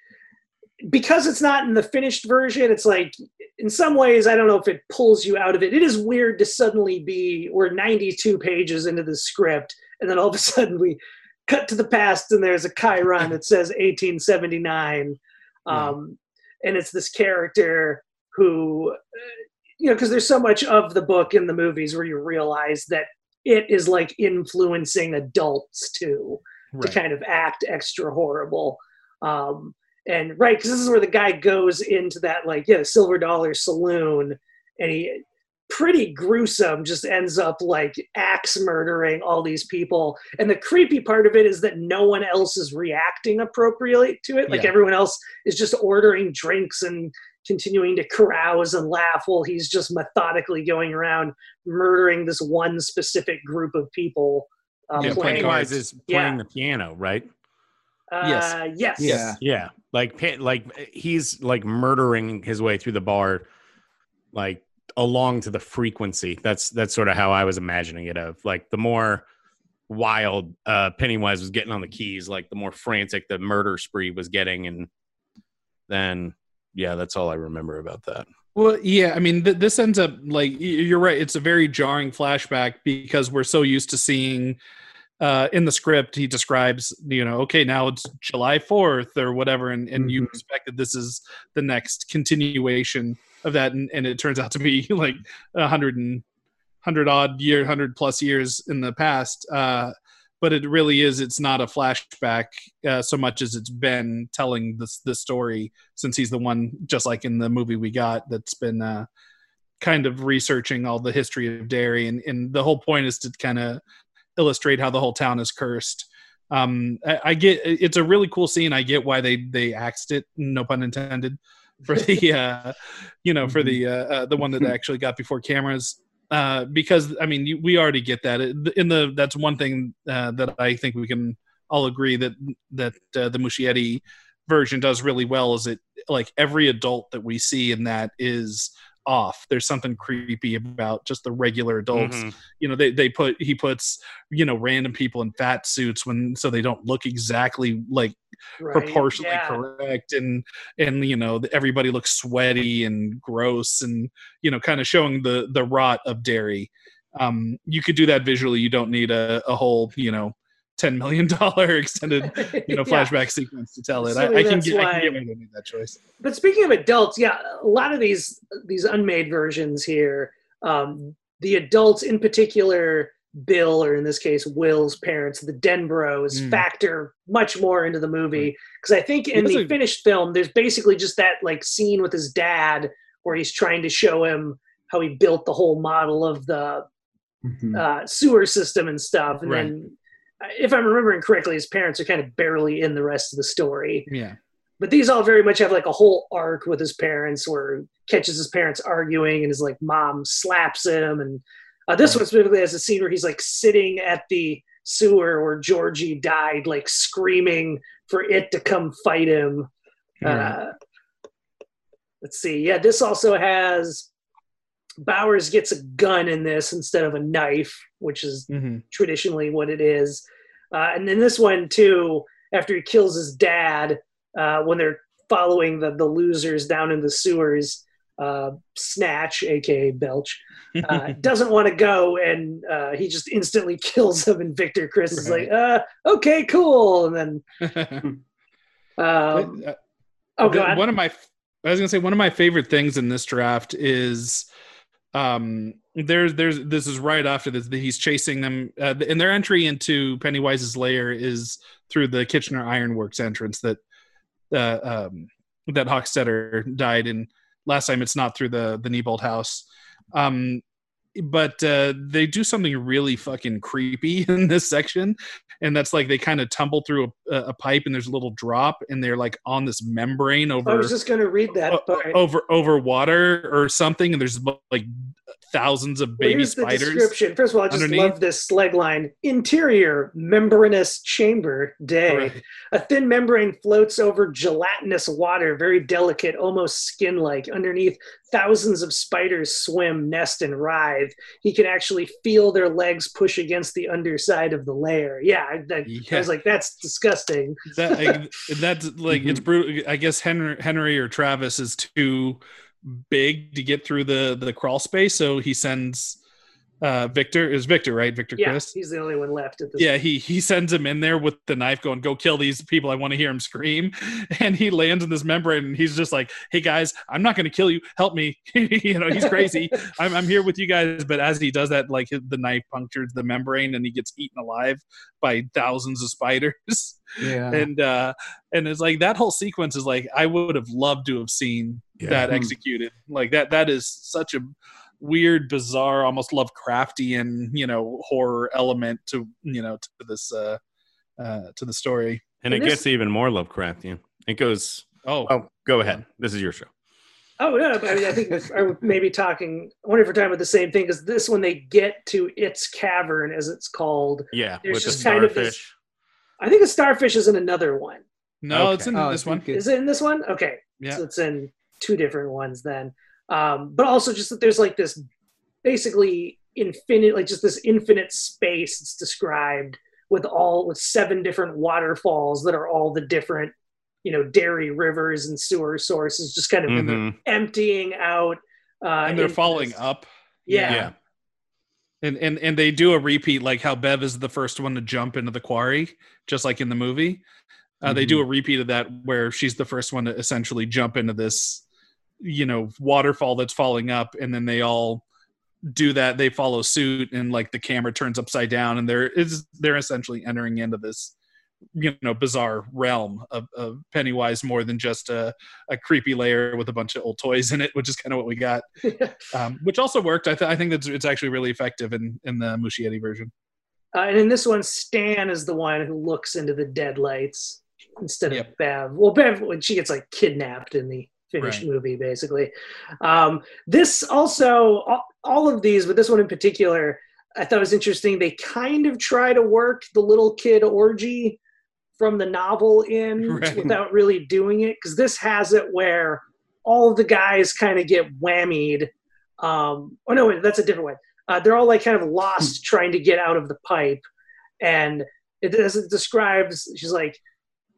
because it's not in the finished version, it's like, in some ways, I don't know if it pulls you out of it. It is weird to suddenly be, we're 92 pages into the script, and then all of a *laughs* sudden we cut to the past and there's a chyron that says 1879. Yeah. Um, and it's this character who, you know, because there's so much of the book in the movies where you realize that it is like influencing adults too to kind of act extra horrible. Um, and right, because this is where the guy goes into that like yeah, silver dollar saloon, and he pretty gruesome just ends up like axe murdering all these people. And the creepy part of it is that no one else is reacting appropriately to it. Like Yeah. everyone else is just ordering drinks and continuing to carouse and laugh while he's just methodically going around murdering this one specific group of people. Uh, Yeah, playing, Pennywise is Yeah. playing the piano, right? uh, yes. Yeah. Yeah, like like he's like murdering his way through the bar, like along to the frequency. That's that's sort of how I was imagining it. Of like the more wild uh, Pennywise was getting on the keys, like the more frantic the murder spree was getting, and then yeah, that's all I remember about that. Well, yeah, I mean, th- this ends up like you're right. It's a very jarring flashback because we're so used to seeing uh, in the script he describes, you know, okay, now it's July Fourth or whatever, and and you Mhm. expect that this is the next continuation of that, and, and it turns out to be *laughs* like a hundred and hundred odd year, hundred plus years in the past. Uh, but it really is. It's not a flashback uh, so much as it's been telling this this story since he's the one, just like in the movie we got, that's been uh, kind of researching all the history of Derry, and, and the whole point is to kind of illustrate how the whole town is cursed. Um, I, I get it's a really cool scene. I get why they they axed it, no pun intended, *laughs* for the uh, you know for the uh, uh, the one that they *laughs* actually got before cameras. Uh, because I mean, you, we already get that in the. That's one thing uh, that I think we can all agree that that uh, the Muschietti version does really well. Is it like every adult that we see in that is off. There's something creepy about just the regular adults. Mhm. You know, they they put he puts you know random people in fat suits when so they don't look exactly like Right. proportionally yeah. correct and and you know everybody looks sweaty and gross and you know kind of showing the the rot of Derry um you could do that visually you don't need a, a whole you know 10 million dollar *laughs* extended you know *laughs* Yeah. flashback sequence to tell it So I, I can get I can get why that choice But speaking of adults, yeah, a lot of these these unmade versions here, um, the adults in particular, Bill or in this case Will's parents, the Denbroughs, Mm. factor much more into the movie because I think in the a- finished film, there's basically just that like scene with his dad where he's trying to show him how he built the whole model of the Mhm. uh, sewer system and stuff, and Right. then. If I'm remembering correctly, his parents are kind of barely in the rest of the story. Yeah. But these all very much have like a whole arc with his parents where he catches his parents arguing and his like mom slaps him. And uh, this one specifically has a scene where he's like sitting at the sewer where georgie died like screaming for it to come fight him. Uh, let's see. Yeah this also has bowers gets a gun in this instead of a knife which is hmm traditionally what it is. Uh, and then this one too, after he kills his dad, uh, when they're following the the losers down in the sewers, uh, Snatch, aka Belch, uh, *laughs* doesn't want to go, and uh, he just instantly *laughs* kills him. And Victor Criss is like, uh, "Okay, cool." And then, *laughs* um, Uh, oh the- god, one of my i was gonna say one of my favorite things in this draft is um there's there's this is right after this that he's chasing them uh, and their entry into pennywise's lair is through the kitchener ironworks entrance that uh, um that hockstetter died in. Last time it's not through the the Neibolt house. Um but uh, they do something really fucking creepy *laughs* in this section, and that's like they kind of tumble through a, a pipe and there's a little drop, and they're like on this membrane over I was just going to read that. o- over over water or something, and there's like thousands of Well, baby here's the spiders. description. First of all, I just underneath. love this slug line. Interior membranous chamber day. Right. A thin membrane floats over gelatinous water, very delicate, almost skin-like. Underneath, thousands of spiders swim, nest, and writhe. He can actually feel their legs push against the underside of the layer. Yeah, I, that, I was like, that's disgusting. that I, *laughs* that's like it's mm-hmm. brutal. I guess Henry, Henry or Travis is too big to get through the the crawl space, so he sends uh Victor. Is Victor right? Victor Yeah, Criss. he's the only one left at this. Yeah, he he sends him in there with the knife, going, "Go kill these people. I want to hear him scream." *laughs* And he lands in this membrane, and he's just like, "Hey guys, I'm not going to kill you. Help me." *laughs* you know, he's crazy. *laughs* I'm I'm here with you guys. But as he does that, like the knife punctures the membrane, and he gets eaten alive by thousands of spiders. Yeah. and uh and it's like that whole sequence is like i would have loved to have seen Yeah. that Hmm. executed like that that is such a weird bizarre almost lovecraftian you know horror element to you know to this uh uh to the story And And it this- gets even more Lovecraftian. It goes. oh Oh, go ahead. This is your show. Oh no, but I, mean, I think I may be talking. I wonder if we're talking about the same thing because this when they get to its cavern, as it's called. Yeah, There's with the just kind of starfish. this- I think the starfish is in another one. no Okay. it's in Oh, this one think it- Is it in this one? Okay, yeah so it's in two different ones then. Um, but also just that there's like this basically infinite, like just this infinite space. It's described with all with seven different waterfalls that are all the different, you know, Derry rivers and sewer sources, just kind of Mhm. emptying out. Uh, and they're into falling this- up Yeah. Yeah. and and and they do a repeat like how bev is the first one to jump into the quarry just like in the movie uh, they do a repeat of that where she's the first one to essentially jump into this you know waterfall that's falling up and then they all do that they follow suit and like the camera turns upside down and they're is they're essentially entering into this you know bizarre realm of, of pennywise more than just a, a creepy layer with a bunch of old toys in it which is kind of what we got *laughs* um, which also worked. I, th- I think that's it's actually really effective in in the Muschietti version. Uh, and in this one, Stan is the one who looks into the deadlights instead of Yep. Bev. Well, Bev, when she gets like kidnapped in the finished Right. movie, basically. Um, this also, all, all of these, but this one in particular, I thought was interesting. They kind of try to work the little kid orgy from the novel in *laughs* Right. without really doing it, because this has it where all of the guys kind of get whammied. Um, oh no, wait, that's a different one. Uh, they're all like kind of lost trying to get out of the pipe, and it, as it describes, she's like,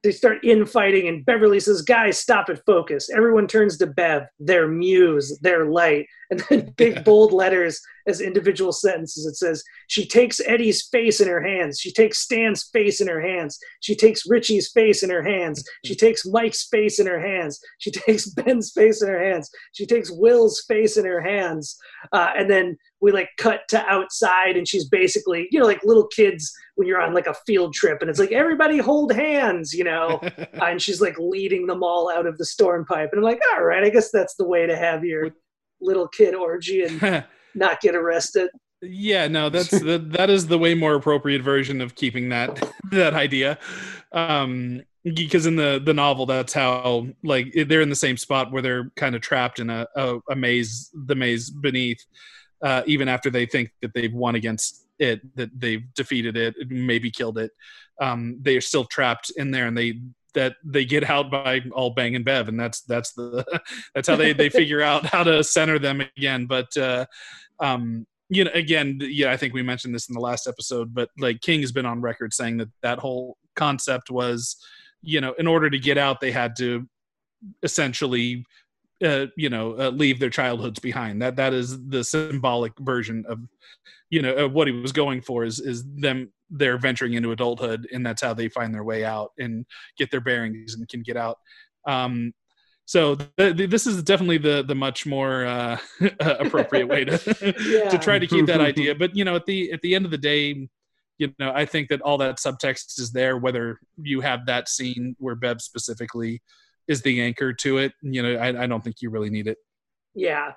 they start infighting, and Beverly says, "Guys, stop it, focus." Everyone turns to Bev, their muse, their light, and then *laughs* big Yeah. bold letters as individual sentences. It says, "She takes Eddie's face in her hands. She takes Stan's face in her hands. She takes Richie's face in her hands. She *laughs* takes Mike's face in her hands. She *laughs* takes Ben's face in her hands. She takes Will's face in her hands." Uh, and then we like cut to outside, and she's basically, you know, like little kids when you're on like a field trip, and it's like everybody hold hands, you know and she's like leading them all out of the storm pipe. And I'm like, all right, I guess that's the way to have your little kid orgy and *laughs* not get arrested. yeah, no, that's that, that is the way more appropriate version of keeping that *laughs* that idea. Um, because in the the novel, that's how like they're in the same spot where they're kind of trapped in a, a, a maze, the maze beneath. Uh, even after they think that they've won against it, that they've defeated it, maybe killed it, um, they are still trapped in there, and they that they get out by all bang and bev and that's that's the *laughs* that's how they they figure out how to center them again. But uh um you know again yeah i think we mentioned this in the last episode but like king has been on record saying that that whole concept was you know in order to get out they had to essentially uh, you know uh, leave their childhoods behind. That that is the symbolic version of you know what he was going for is is them they're venturing into adulthood and that's how they find their way out and get their bearings and can get out. Um so th- th- this is definitely the the much more uh, *laughs* appropriate way to *laughs* *laughs* to try to keep that idea. But you know at the at the end of the day you know i think that all that subtext is there whether you have that scene where bev specifically is the anchor to it. You know i, I don't think you really need it. Yeah.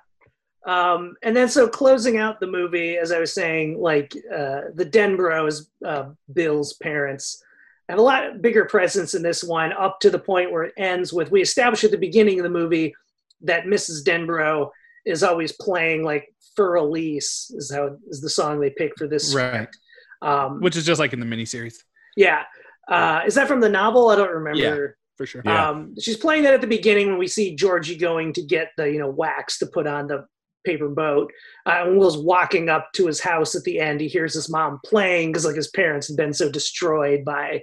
Um, and then so closing out the movie, as I was saying, like uh, the Denbroughs, uh, Bill's parents, have a lot bigger presence in this one, up to the point where it ends with we establish at the beginning of the movie that Mrs. Denbrough is always playing like "For Elise" is how is the song they pick for this. Right. Um, Which is just like in the miniseries yeah, uh, is that from the novel? I don't remember. yeah, for sure. Yeah. Um, she's playing that at the beginning when we see Georgie going to get the you know wax to put on the paper boat. Uh, and Will's walking up to his house at the end. He hears his mom playing because like his parents had been so destroyed by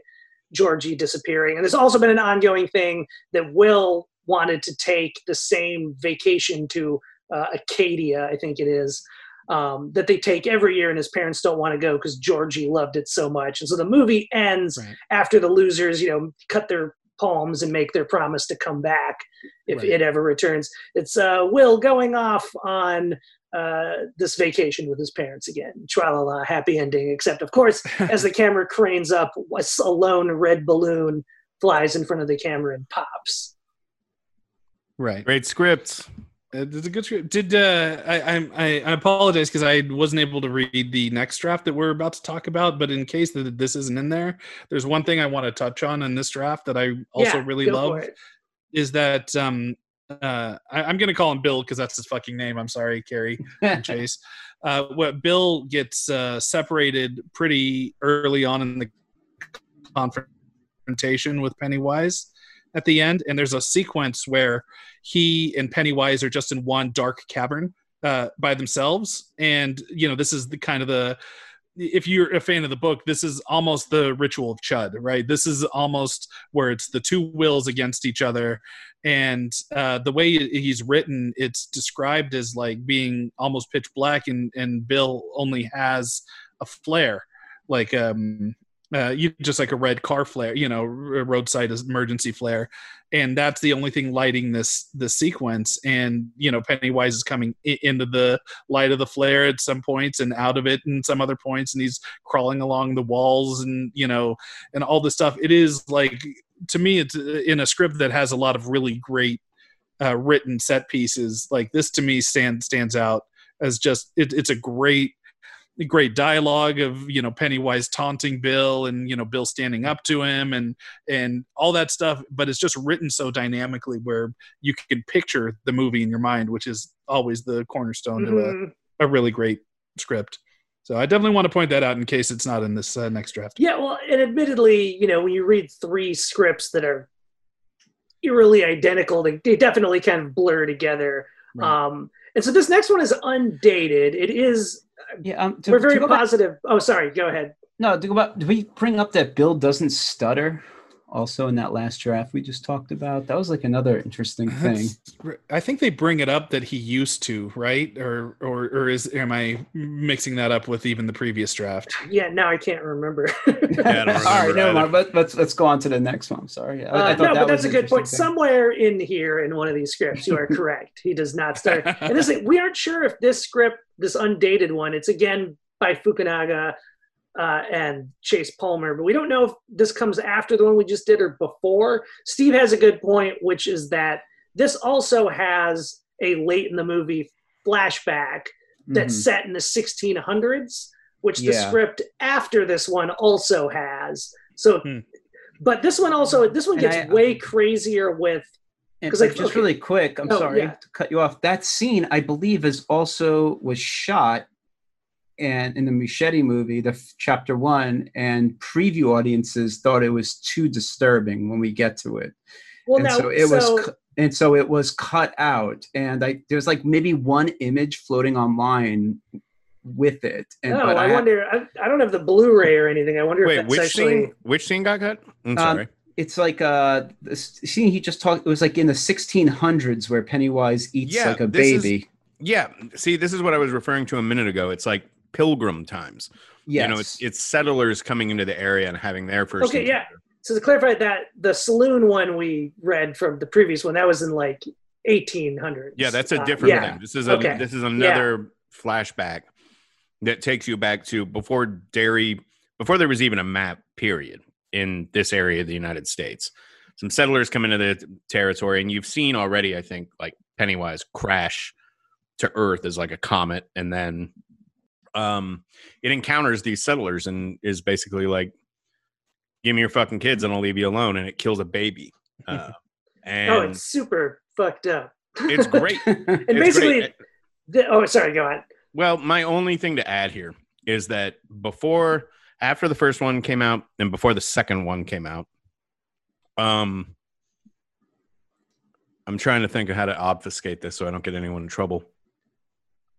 Georgie disappearing. And there's also been an ongoing thing that Will wanted to take the same vacation to uh, Acadia, I think it is. Um, that they take every year, and his parents don't want to go because Georgie loved it so much. And so the movie ends Right. after the losers, you know, cut their palms and make their promise to come back if Right. it ever returns. It's uh, Will going off on uh, this vacation with his parents again. Tra-la-la, happy ending. Except, of course, *laughs* as the camera cranes up, a lone red balloon flies in front of the camera and pops. Right. Great script. Uh, It's a good script. Did uh, I, I I apologize because I wasn't able to read the next draft that we're about to talk about. But in case that this isn't in there, there's one thing I want to touch on in this draft that I also Yeah, really love is that um uh I, I'm gonna call him Bill because that's his fucking name. I'm sorry, Cary and *laughs* Chase. Uh, what Bill gets uh, separated pretty early on in the confrontation with Pennywise at the end, and there's a sequence where he and Pennywise are just in one dark cavern uh, by themselves, and you know this is the kind of the if you're a fan of the book, this is almost the ritual of Chud, right? This is almost where it's the two wills against each other, and uh, the way he's written, it's described as like being almost pitch black, and and Bill only has a flare, like um, uh, you just like a red car flare, you know, roadside emergency flare, and that's the only thing lighting this this sequence. And you know, Pennywise is coming into the light of the flare at some points and out of it in some other points, and he's crawling along the walls and you know, and all this stuff. It is like to me, it's uh, in a script that has a lot of really great uh, written set pieces. Like this to me stand stands out as just it, it's a great great dialogue of you know Pennywise taunting Bill and you know Bill standing up to him and and all that stuff but it's just written so dynamically where you can picture the movie in your mind which is always the cornerstone to Mhm. a, a really great script so I definitely want to point that out in case it's not in this uh, next draft Yeah, well, and admittedly, you know, when you read three scripts that are eerily identical, they, they definitely kind of blur together. Right. Um, and so this next one is undated. It is. Yeah, um, to, we're very go back- positive. Oh, sorry. Go ahead. no, to go back, did we bring up that Bill doesn't stutter? Also, in that last draft we just talked about, that was like another interesting thing. That's- I think they bring it up that he used to, right? Or or or is am I mixing that up with even the previous draft? Yeah, no, I can't remember. I *laughs* don't *laughs* All right, remember never mind. But let's let's go on to the next one. Sorry, I, I Uh, thought no, that but was that's a good point. thing. Somewhere in here in one of these scripts, you are *laughs* correct. He does not start. And this, is, we aren't sure if this script, this undated one, it's again by Fukunaga uh, and Chase Palmer, but we don't know if this comes after the one we just did or before. Steve has a good point, which is that this also has a late in the movie flashback that's Mhm. set in the 1600s, which the script after this one also has. So, Hmm. but this one also, this one gets I- way crazier with. And 'Cause, like, like, just okay. really quick, I'm Oh, sorry yeah. to cut you off. That scene, I believe, is also was shot and in the Muschietti movie, the f- chapter one, and preview audiences thought it was too disturbing when we get to it, Well, and now, so it was, cu- and so it was cut out. And I there's like maybe one image floating online with it. And oh, but I, I, wonder. I, I don't have the Blu-ray or anything. I wonder if Wait, that's which actually. scene? Which scene got cut? I'm Um, sorry. it's like uh the scene he just talked. It was like in the 1600s where Pennywise eats Yeah, like a this is- baby. yeah. See, this is what I was referring to a minute ago. It's like pilgrim times. Yes. You know, it's it's settlers coming into the area and having their first. Okay, yeah. So to clarify that, the saloon one we read from the previous one that was in like 1800s. Yeah, that's a Uh, different yeah. thing. This is a Okay. this is another flashback that takes you back to before Derry before there was even a map period in this area of the United States. Some settlers come into the territory and you've seen already I think like Pennywise crash to Earth as like a comet, and then um, it encounters these settlers and is basically like, "Give me your fucking kids, and I'll leave you alone," and it kills a baby. *laughs* Uh, and oh, it's super fucked up. it's great. *laughs* And It's basically, great. the, oh, sorry, go on. Well, my only thing to add here is that before, after the first one came out, and before the second one came out, um, I'm trying to think of how to obfuscate this so I don't get anyone in trouble.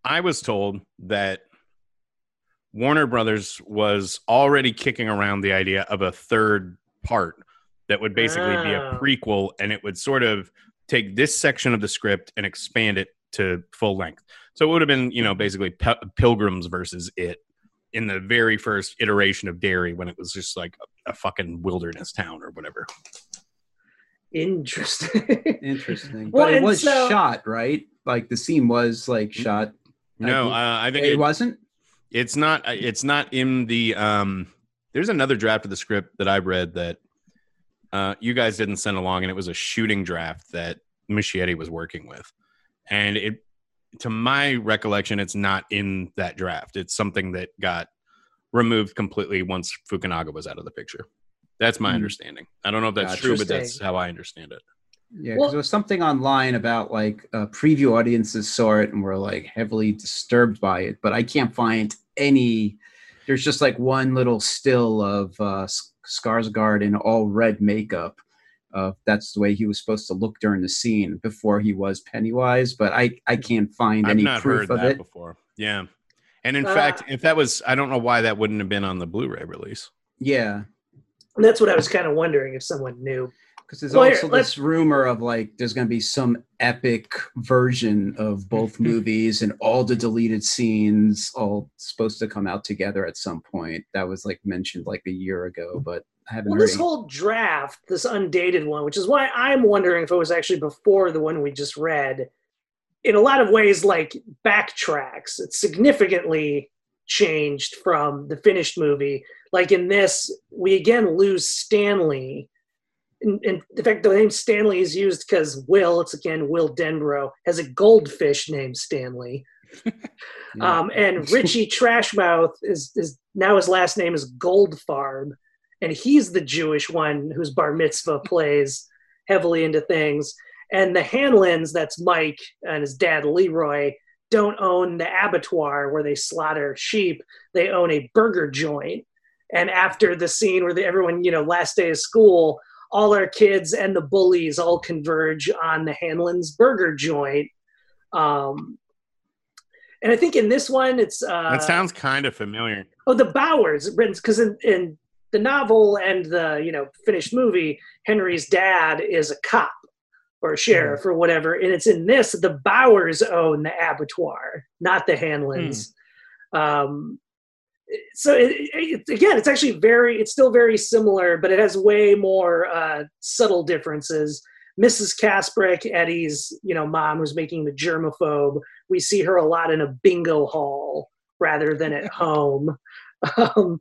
I was told that Warner Brothers was already kicking around the idea of a third part that would basically be a Oh. prequel and it would sort of take this section of the script and expand it to full length. So it would have been, you know, basically Pe- Pilgrims versus it in the very first iteration of Derry when it was just like a, a fucking wilderness town or whatever. Interesting. Interesting. Well, but it was so- shot, right? Like the scene was like shot. No, think- uh, I think It it, wasn't. It's not. uh, It's not in the. um There's another draft of the script that I read that uh, you guys didn't send along, and it was a shooting draft that Muschietti was working with, and it, to my recollection, it's not in that draft. It's something that got removed completely once Fukunaga was out of the picture. That's my Hmm. understanding. I don't know if that's Gotcha. true, but that's how I understand it. Yeah, because Well- there was something online about like uh, preview audiences saw it and were like heavily disturbed by it, but I can't find any. There's just like one little still of uh, S- Skarsgård in all red makeup. Uh, that's the way he was supposed to look during the scene before he was Pennywise, but I I can't find I've any not proof heard of that it. before. Yeah. And in Uh, fact, if that was, I don't know why that wouldn't have been on the Blu-ray release. Yeah, That's what I was kind of wondering if someone knew. Because there's also this rumor of like there's going to be some epic version of both *laughs* movies and all the deleted scenes all supposed to come out together at some point. That was like mentioned like a year ago, but I haven't Well, this any- whole draft, this undated one, which is why I'm wondering if it was actually before the one we just read, in a lot of ways, like backtracks. It's significantly changed from the finished movie. Like in this, we again lose Stanley. In, in, in fact, the name Stanley is used because Will, it's again Will Denbrough, has a goldfish named Stanley. *laughs* Yeah. Um, and *laughs* Richie Trashmouth is, is now his last name is Goldfarb, and he's the Jewish one whose bar mitzvah *laughs* plays heavily into things. And the Hanlons, that's Mike and his dad Leroy, don't own the abattoir where they slaughter sheep. They own a burger joint. And after the scene where the, everyone, you know, last day of school, all our kids and the bullies all converge on the Hanlon's burger joint. Um, and I think in this one, it's uh, that sounds kind of familiar. Oh, the Bowers, because in, in the novel and the you know finished movie, Henry's dad is a cop or a sheriff or whatever, and it's in this the Bowers own the abattoir, not the Hanlons. Um, so it, it, again, it's actually very, it's still very similar, but it has way more uh, subtle differences. Mrs. Kaspbrak, Eddie's you know mom, who's making the germaphobe, we see her a lot in a bingo hall rather than at *laughs* home. Um,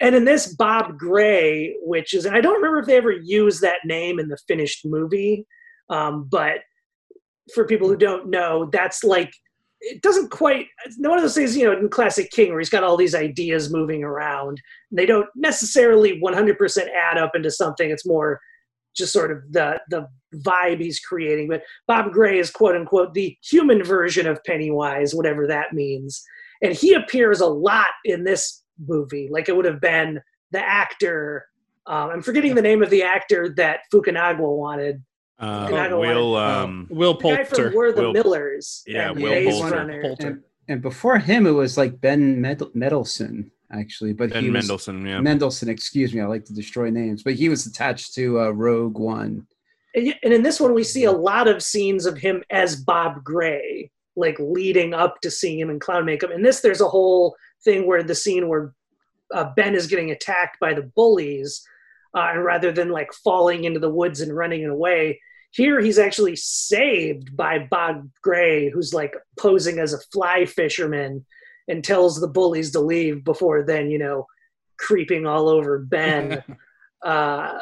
and in this, Bob Gray, which is, and I don't remember if they ever used that name in the finished movie, um, but for people who don't know, that's like, it doesn't quite, it's one of those things, you know, in classic King where he's got all these ideas moving around. They don't necessarily 100% add up into something. It's more just sort of the, the vibe he's creating. But Bob Gray is quote unquote the human version of Pennywise, whatever that means. And he appears a lot in this movie, like it would have been the actor. Um, I'm forgetting the name of the actor that Fukunaga wanted. Uh, And I don't Will, wanna- um, Will The guy Poulter. from We're the Will- Millers. yeah, and Will Poulter. Poulter. and, and before him, it was like Ben Med- Mendelsohn actually, but Ben he was Mendelsohn, yeah. Mendelsohn. Excuse me, I like to destroy names, but he was attached to uh, Rogue One. And, and in this one, we see a lot of scenes of him as Bob Gray, like leading up to seeing him in clown makeup. In this, there's a whole thing where the scene where uh, Ben is getting attacked by the bullies, uh, and rather than like falling into the woods and running away, here he's actually saved by Bob Gray, who's like posing as a fly fisherman and tells the bullies to leave before then, you know, creeping all over Ben. *laughs* uh,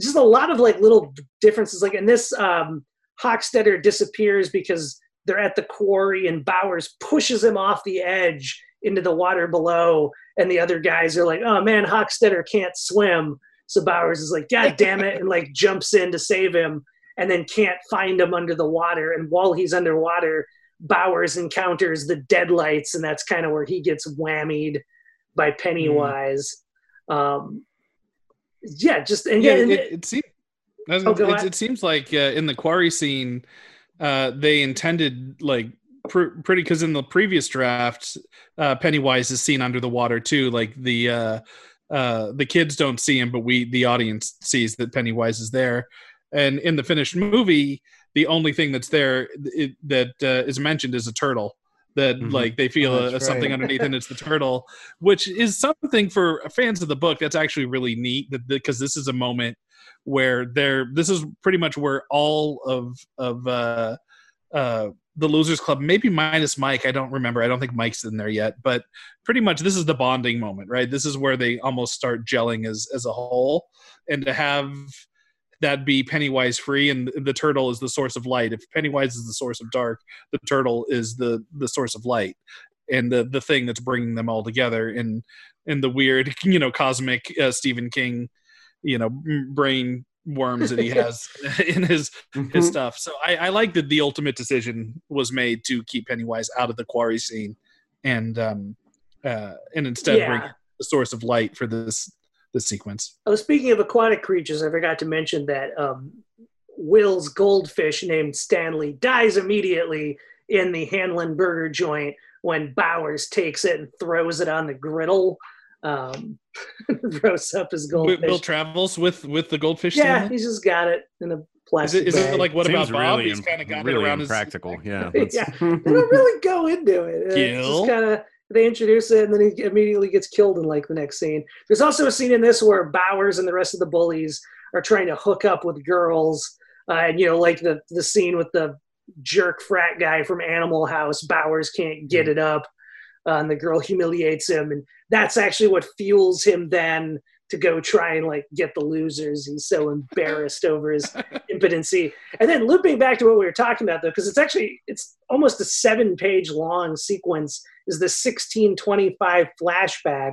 just a lot of like little differences. Like in this, um, Hockstetter disappears because they're at the quarry and Bowers pushes him off the edge into the water below, and the other guys are like, "Oh man, Hockstetter can't swim." So Bowers is like, "God damn it!" and like *laughs* jumps in to save him, and then can't find him under the water. And while he's underwater, Bowers encounters the deadlights, and that's kind of where he gets whammied by Pennywise. Um, yeah, just and yeah, yeah, and it, it seems. Oh, it, it seems like uh, in the quarry scene, uh, they intended like pr- pretty because in the previous draft, uh, Pennywise is seen under the water too. Like the uh, the kids don't see him, but we the audience sees that Pennywise is there. And in the finished movie, the only thing that's there it, that uh, is mentioned is a turtle. That Mhm. like they feel Oh, uh, that's something right. underneath, and it's the *laughs* turtle, which is something for fans of the book that's actually really neat. That because this is a moment where they're this is pretty much where all of of uh uh the losers club maybe minus mike i don't remember i don't think mike's in there yet but pretty much this is the bonding moment right? This is where they almost start gelling as as a whole. And to have that be pennywise free and the turtle is the source of light. If pennywise is the source of dark the turtle is the the source of light. And the the thing that's bringing them all together in in the weird *laughs* you know cosmic uh, stephen king you know brain worms that he *laughs* has *laughs* in his his stuff so I, I like that the ultimate decision was made to keep pennywise out of the quarry scene and um uh and instead bring Yeah. the source of light for this this sequence Oh, speaking of aquatic creatures, I forgot to mention that um, Will's goldfish named Stanley dies immediately in the Hanlon Burger joint when Bowers takes it and throws it on the griddle. Um, *laughs* roasts up his Bill, goldfish. Bill travels with with the goldfish yeah, Stanley? he's just got it in a is plastic it, is bag. it like what Seems about bob really he's kind of got really it around impractical. his Yeah, *laughs* yeah, they don't *laughs* really go into it. It's Gil? just kind of they introduce it and then he immediately gets killed in like the next scene. There's also a scene in this where Bowers and the rest of the bullies are trying to hook up with girls, uh, and you know, like the the scene with the jerk frat guy from Animal House. Bowers can't get it up, uh, and the girl *laughs* humiliates him, and that's actually what fuels him then to go try and like get the losers. He's so *laughs* embarrassed over his impotency. And then looping back to what we were talking about though, because it's actually it's almost a seven page long sequence, is the 1625 flashback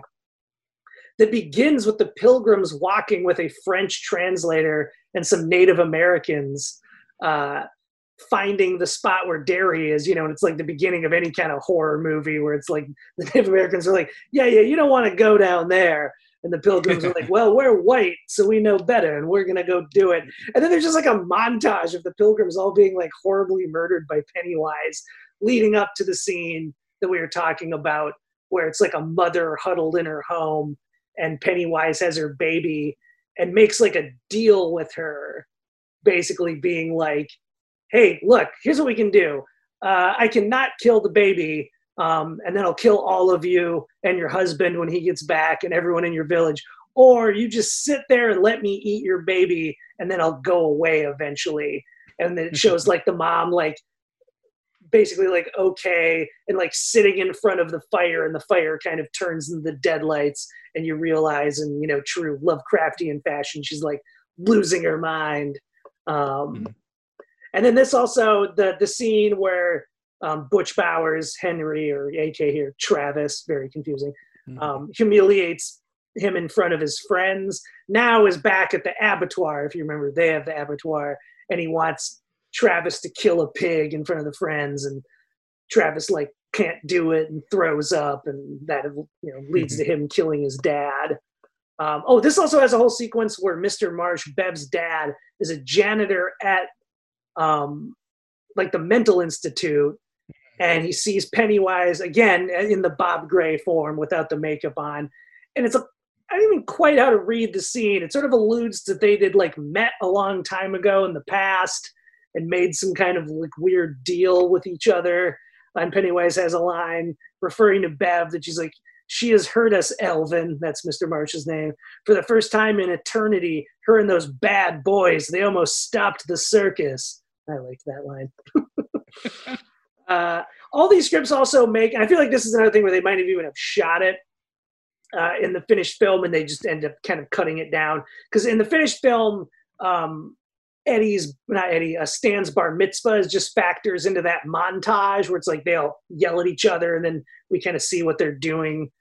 that begins with the pilgrims walking with a French translator and some Native Americans uh, finding the spot where Derry is, you know, and it's like the beginning of any kind of horror movie where it's like *laughs* the Native Americans are like, yeah, yeah, you don't want to go down there. And the pilgrims are like, *laughs* well, we're white, so we know better, and we're going to go do it. And then there's just like a montage of the pilgrims all being like horribly murdered by Pennywise, leading up to the scene that we were talking about, where it's like a mother huddled in her home, and Pennywise has her baby and makes like a deal with her, basically being like, hey, look, here's what we can do. Uh, I cannot kill the baby, um, and then I'll kill all of you and your husband when he gets back and everyone in your village. Or you just sit there and let me eat your baby, and then I'll go away eventually. And then it *laughs* shows like the mom, like basically like okay, and like sitting in front of the fire, and the fire kind of turns into the deadlights, and you realize, and you know, true Lovecraftian fashion, she's like losing her mind. Um, Mhm. And then this also the the scene where um, Butch Bowers, Henry, or AK here, Travis, very confusing, um, humiliates him in front of his friends. Now is back at the abattoir. If you remember, they have the abattoir, and he wants Travis to kill a pig in front of the friends, and Travis like can't do it and throws up, and that you know leads to him killing his dad. Um, oh, this also has a whole sequence where Mr. Marsh, Bev's dad, is a janitor at um, like the mental institute, and he sees Pennywise again in the Bob Gray form without the makeup on, and it's a I don't even quite how to read the scene. It sort of alludes to they did like met a long time ago in the past and made some kind of like weird deal with each other. And Pennywise has a line referring to Bev that she's like, she has hurt us, Elvin. That's Mr. Marsh's name. For the first time in eternity, her and those bad boys, they almost stopped the circus. I like that line. *laughs* uh, all these scripts also make, I feel like this is another thing where they might have even have shot it uh, in the finished film and they just end up kind of cutting it down. Because in the finished film, um, Eddie's not Eddie, uh, Stan's bar mitzvah is just factors into that montage where it's like they all yell at each other and then we kind of see what they're doing.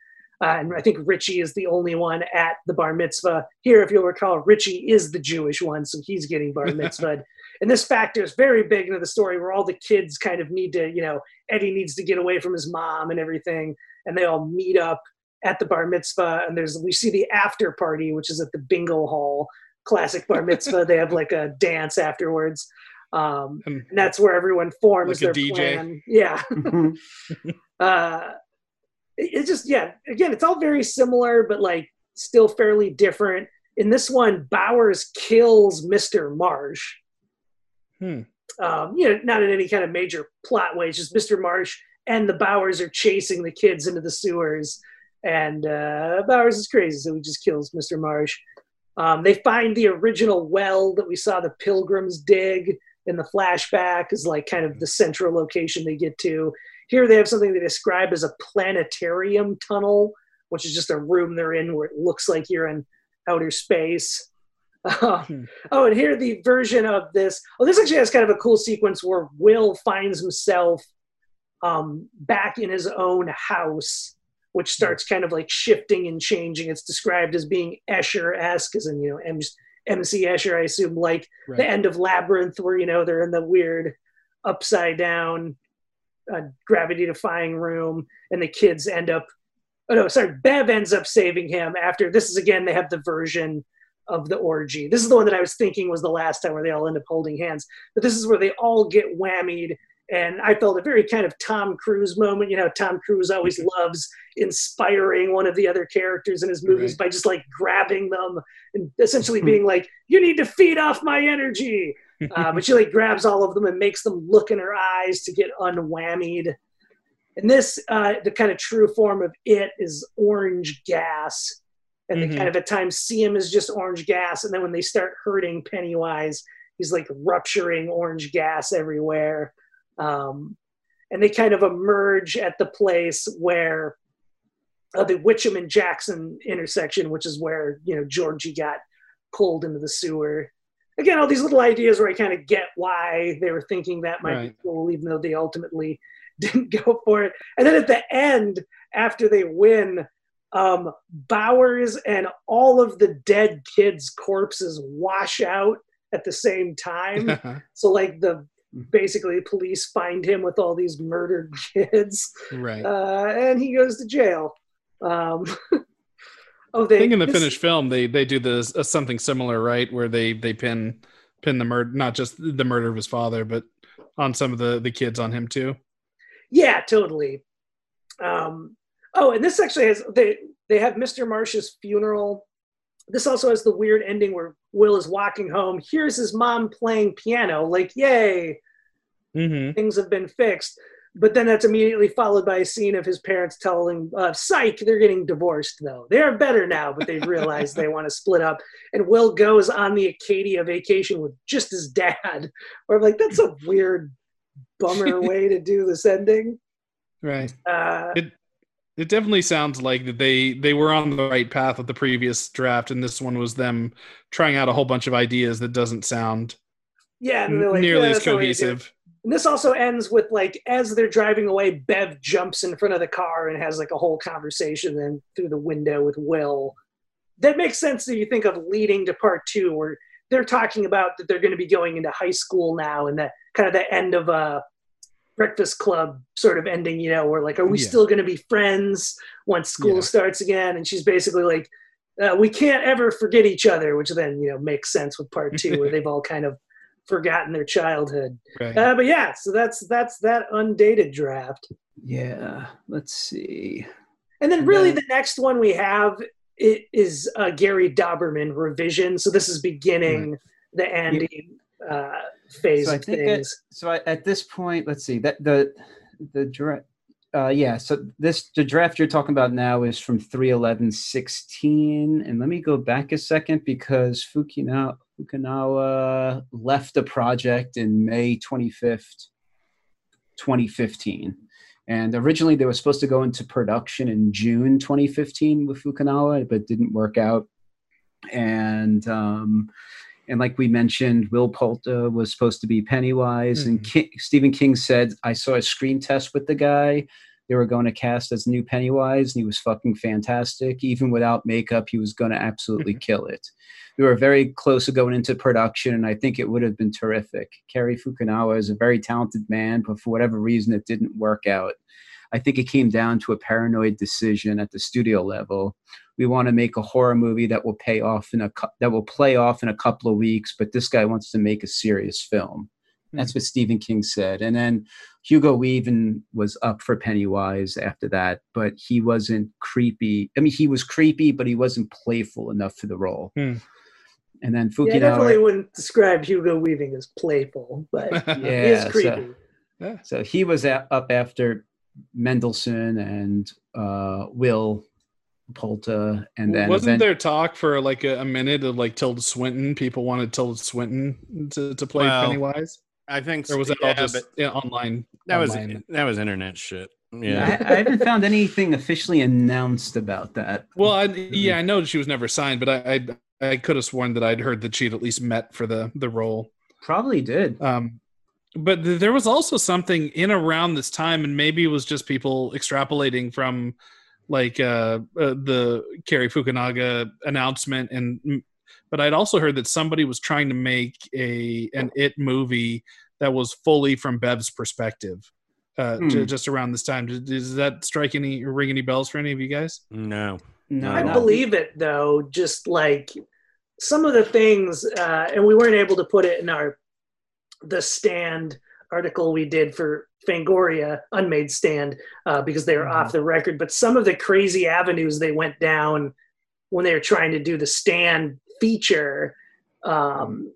Uh, and I think Richie is the only one at the bar mitzvah. Here, if you'll recall, Richie is the Jewish one, so he's getting bar *laughs* mitzvahed. And this factor is very big into the story where all the kids kind of need to, you know, Eddie needs to get away from his mom and everything, and they all meet up at the bar mitzvah. And there's we see the after party, which is at the bingo hall, classic bar mitzvah. they have like a dance afterwards. Um, and that's where everyone forms Like a their DJ. plan. Yeah. Mhm. *laughs* uh, it, it just yeah. Again, it's all very similar, but like still fairly different. In this one, Bowers kills Mr. Marsh. Hmm. Um, you know, not in any kind of major plot way. It's just Mr. Marsh and the Bowers are chasing the kids into the sewers, and uh, Bowers is crazy, so he just kills Mr. Marsh. Um, they find the original well that we saw the pilgrims dig in the flashback is like kind of the central location they get to. Here they have something they describe as a planetarium tunnel, which is just a room they're in where it looks like you're in outer space. Um, oh, and here the version of this. Oh, this actually has kind of a cool sequence where Will finds himself um, back in his own house, which starts kind of like shifting and changing. It's described as being Escher-esque, as in you know M- MC Escher, I assume, like the end of Labyrinth, where you know they're in the weird upside down, uh, gravity defying room, and the kids end up. Oh no, sorry. Bev ends up saving him after. This is again. They have the version of the orgy. This is the one that I was thinking was the last time where they all end up holding hands. But this is where they all get whammied. And I felt a very kind of Tom Cruise moment. You know, Tom Cruise always *laughs* loves inspiring one of the other characters in his movies Right. by just like grabbing them and essentially *laughs* being like, "You need to feed off my energy." Uh, but she like grabs all of them and makes them look in her eyes to get unwhammied. And this, uh, the kind of true form of it is orange gas. And they Mhm. kind of at times see him as just orange gas. And then when they start hurting Pennywise, he's like rupturing orange gas everywhere. Um, and they kind of emerge at the place where uh, the Witcham and Jackson intersection, which is where, you know, Georgie got pulled into the sewer. Again, all these little ideas where I kind of get why they were thinking that might Right. be cool, even though they ultimately *laughs* didn't go for it. And then at the end, after they win, um, Bowers and all of the dead kids' corpses wash out at the same time. *laughs* so, like, the basically police find him with all these murdered *laughs* kids, right. uh, and he goes to jail. Um, *laughs* oh, they I think in the this- finished film they they do this uh, something similar, right? Where they they pin pin the murder, not just the murder of his father, but on some of the the kids on him too. Yeah, totally. Um, oh, and this actually has they they have Mr. Marsh's funeral. This also has the weird ending where Will is walking home. Here's his mom playing piano. Like, yay, Mm-hmm. things have been fixed. But then that's immediately followed by a scene of his parents telling, uh, "Psych, they're getting divorced though. They are better now, but they realize they want to split up." And Will goes on the Acadia vacation with just his dad. *laughs* I'm like, that's a weird bummer *laughs* way to do this ending. Right. Uh, It it definitely sounds like that they they were on the right path with the previous draft, and this one was them trying out a whole bunch of ideas that doesn't sound yeah, like, nearly "Yeah, as that's not what you do." cohesive. And this also ends with like as they're driving away, Bev jumps in front of the car and has like a whole conversation then through the window with Will. That makes sense if you think of leading to part two, where they're talking about that they're going to be going into high school now, and that kind of the end of a Breakfast Club sort of ending. You know, where like, are we Yeah. still going to be friends once school Yeah. starts again? And she's basically like, uh, we can't ever forget each other, which then you know makes sense with part two, where *laughs* they've all kind of forgotten their childhood. Right. Uh, but yeah, so that's that's that undated draft. Yeah. Let's see. And then really the next one we have it is uh, Gary Dauberman revision. So this is beginning the Andy uh, phase So I think things. So I, at this point, let's see that the the draft. Uh, yeah, so this the draft you're talking about now is from 31116 and let me go back a second because Fukinawa, Fukunawa left the project in May 25th 2015 and originally they were supposed to go into production in June 2015 with Fukunawa but didn't work out and um, And like we mentioned, Will Poulter was supposed to be Pennywise, and mm-hmm. King, Stephen King said, "I saw a screen test with the guy. They were going to cast as new Pennywise, and he was fucking fantastic. Even without makeup, he was going to absolutely mm-hmm. kill it. We were very close to going into production, and I think it would have been terrific. Cary Fukunawa is a very talented man, but for whatever reason, it didn't work out. I think it came down to a paranoid decision at the studio level. We want to make a horror movie that will pay off in a that will play off in a couple of weeks, but this guy wants to make a serious film. That's what Stephen King said. And then Hugo Weaving was up for Pennywise after that, but he wasn't creepy. I mean, he was creepy, but he wasn't playful enough for the role. Hmm. And then Yeah, I definitely wouldn't describe Hugo Weaving as playful, but yeah, *laughs* he is so- creepy. So he was up after Mendelsohn and uh, Will Poulter, and then wasn't event- there talk for like a, a minute of like Tilda Swinton? People wanted Tilda Swinton to, to play Well, Pennywise, I think or was that yeah, all just but yeah, online? that was online? that was internet shit. I, Yeah. I haven't found anything officially announced about that. Well, I, yeah, I know she was never signed, but I, I I could have sworn that I'd heard that she'd at least met for the the role. Probably did. Um, but th- there was also something in around this time, and maybe it was just people extrapolating from like uh, uh the Cary Fukunaga announcement, and mm, but I'd also heard that somebody was trying to make a an It movie that was fully from Bev's perspective. Uh, ju- Hmm. just around this time, Does- does that strike any ring any bells for any of you guys? No. No, I believe it though. Just like some of the things, uh, and we weren't able to put it in our the stand article we did for Fangoria Unmade Stand uh, because they were off the record. But some of the crazy avenues they went down when they were trying to do the stand feature, um,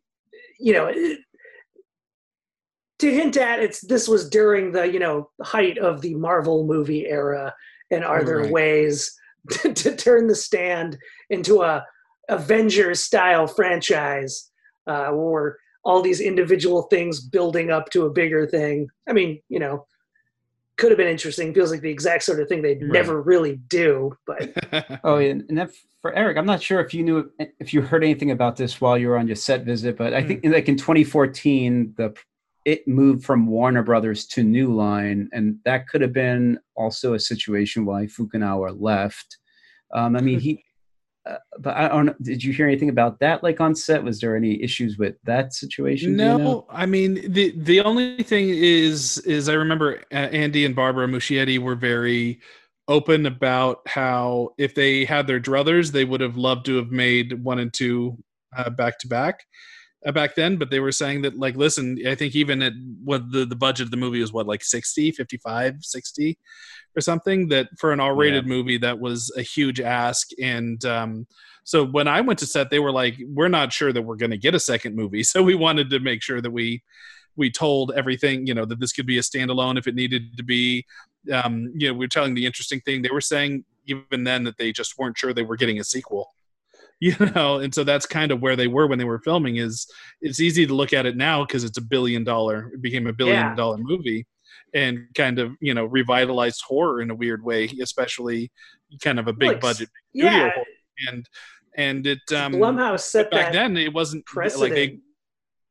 you know. It, to hint at it's this was during the you know height of the Marvel movie era, and are there Right. ways *laughs* to, to turn the stand into a Avengers style franchise uh, where all these individual things building up to a bigger thing. I mean, you know, could have been interesting. Feels like the exact sort of thing they'd Right. never really do. But *laughs* Oh, and, and that for Eric, I'm not sure if you knew if you heard anything about this while you were on your set visit, but I think like in 2014, the it moved from Warner Brothers to New Line, and that could have been also a situation why Fukunawa left. Um, I mean, he. But I don't. Did you hear anything about that? Like on set, was there any issues with that situation? do you No, know? I mean the the only thing is is I remember uh, Andy and Barbara Muschietti were very open about how if they had their druthers, they would have loved to have made one and two uh, back to back back then. But they were saying that like, listen, I think even at what the the budget of the movie was what like 60, 55, 60 or something that for an R-rated movie that was a huge ask. And um so when I went to set they were like we're not sure that we're going to get a second movie. *laughs* So we wanted to make sure that we we told everything you know that this could be a standalone if it needed to be. Um you know we are telling the interesting thing. They were saying even then that they just weren't sure they were getting a sequel *laughs* you know and so that's kind of where they were when they were filming is it's easy to look at it now because it's a billion dollar it became a billion Yeah. dollar movie and kind of you know revitalized horror in a weird way especially kind of a big Like, budget yeah, and and it um Blumhouse set back then it wasn't precedent. like they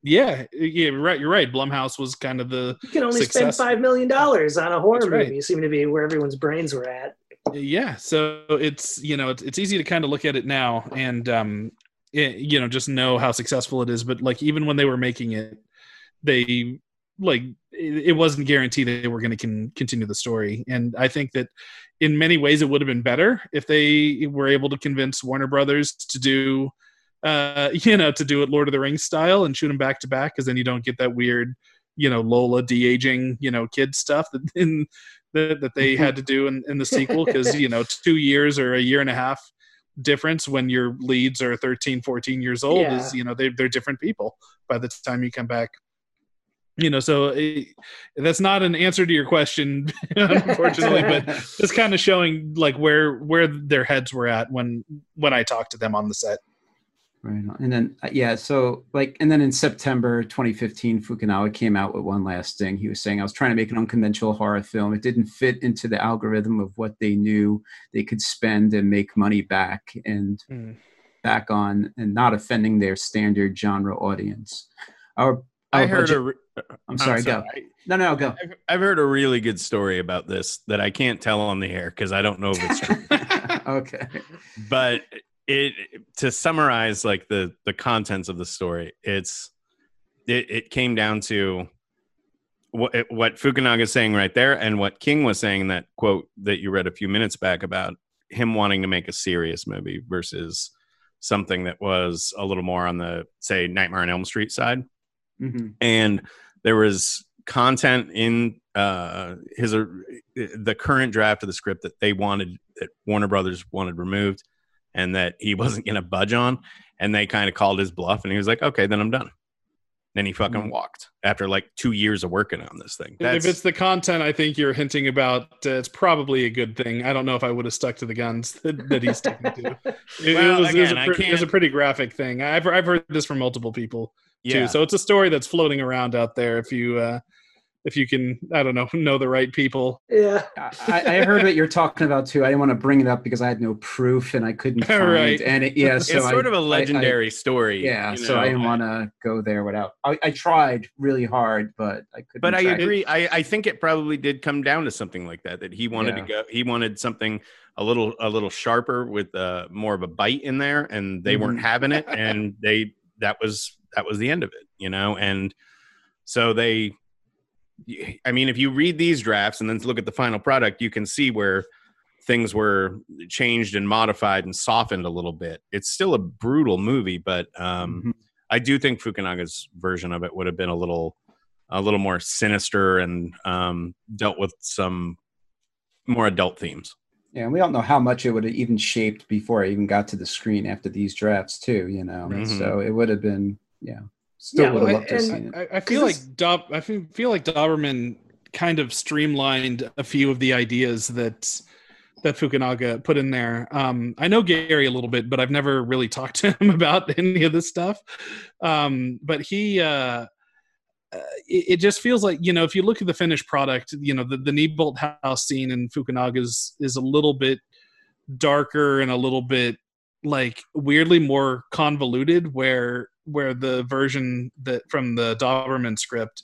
yeah yeah you're right you're right blumhouse was kind of the you can only success- spend five million dollars on a horror right. movie. Seem to be where everyone's brains were at. Yeah so it's you know it's, it's easy to kind of look at it now and um it, you know just know how successful it is but like even when they were making it they like it, it wasn't guaranteed they were going to con- continue the story and i think that in many ways it would have been better if they were able to convince warner brothers to do uh *laughs* you know to do it lord of the rings style and shoot them back to back because then you don't get that weird you know lola de-aging you know kid stuff that *laughs* in that, that they had to do in, in the sequel because you know two years or a year and a half difference when your leads are 13 14 years old Yeah. is you know they, they're different people by the time you come back you know so eh, that's not an answer to your question *laughs* unfortunately but *laughs* just kind of showing like where where their heads were at when when i talked to them on the set Right. And then, uh, yeah, so like, and then in September 2015, Fukunawa came out with one last thing. He was saying, I was trying to make an unconventional horror film. It didn't fit into the algorithm of what they knew they could spend and make money back. And mm. back on and not offending their standard genre audience. Our, I heard budget- a. re- uh, uh, I'm sorry, go. I- No, no, go. I've, I've heard a really good story about this that I can't tell on the air because I don't know if it's true. *laughs* okay. but it to summarize like the the contents of the story, it's it, it came down to what what Fukunaga is saying right there, and what King was saying that quote that you read a few minutes back about him wanting to make a serious movie versus something that was a little more on the say Nightmare on Elm Street side. Hmm and there was content in uh his uh, the current draft of the script that they wanted that Warner Brothers wanted removed and that he *laughs* wasn't going to budge on and they kind of called his bluff and he was like okay then I'm done then he fucking Mhm. walked after like 2 years of working on this thing if it's the content I think you're hinting about, uh, it's probably a good thing. I don't know if I would have stuck to the guns *laughs* that, that he's sticking to. It, Well, it was, it was again, a I it was a pretty graphic thing. I've I've heard this from multiple people too. So it's a story that's floating around out there. If you uh, if you can, I don't know, *laughs* know the right people. Yeah. I, I heard what you're talking about too. I didn't want to bring it up because I had no proof and I couldn't *laughs* find Right. and it, yeah. *laughs* So it's I- sort of a legendary story yeah, you so I didn't want to go there without. I, I tried really hard, but I couldn't. but I track it. agree. I, I think it probably did come down to something like that. That he wanted Yeah. to go. He wanted something a little a little sharper with uh, more of a bite in there, and they weren't Mhm. having it. And they that was that was the end of it, you know. And so they, I mean, if you read these drafts and then look at the final product, you can see where things were changed and modified and softened a little bit. It's still a brutal movie, but um, Mhm. I do think Fukunaga's version of it would have been a little a little more sinister and um, dealt with some more adult themes. Yeah, and we don't know how much it would have even shaped before it even got to the screen after these drafts too. You know, Mhm. so it would have been yeah. Still Yeah, would have loved to seen it. I, I feel like Dob, I feel feel like Dauberman kind of streamlined a few of the ideas that that Fukunaga put in there. Um, I know Gary a little bit, but I've never really talked *laughs* to him about any of this stuff. Um, but he, uh, uh, it, it just feels like you know, if you look at the finished product, you know, the the Neibolt house scene in Fukunaga is is a little bit darker and a little bit like weirdly more convoluted where where the version that from the Dauberman script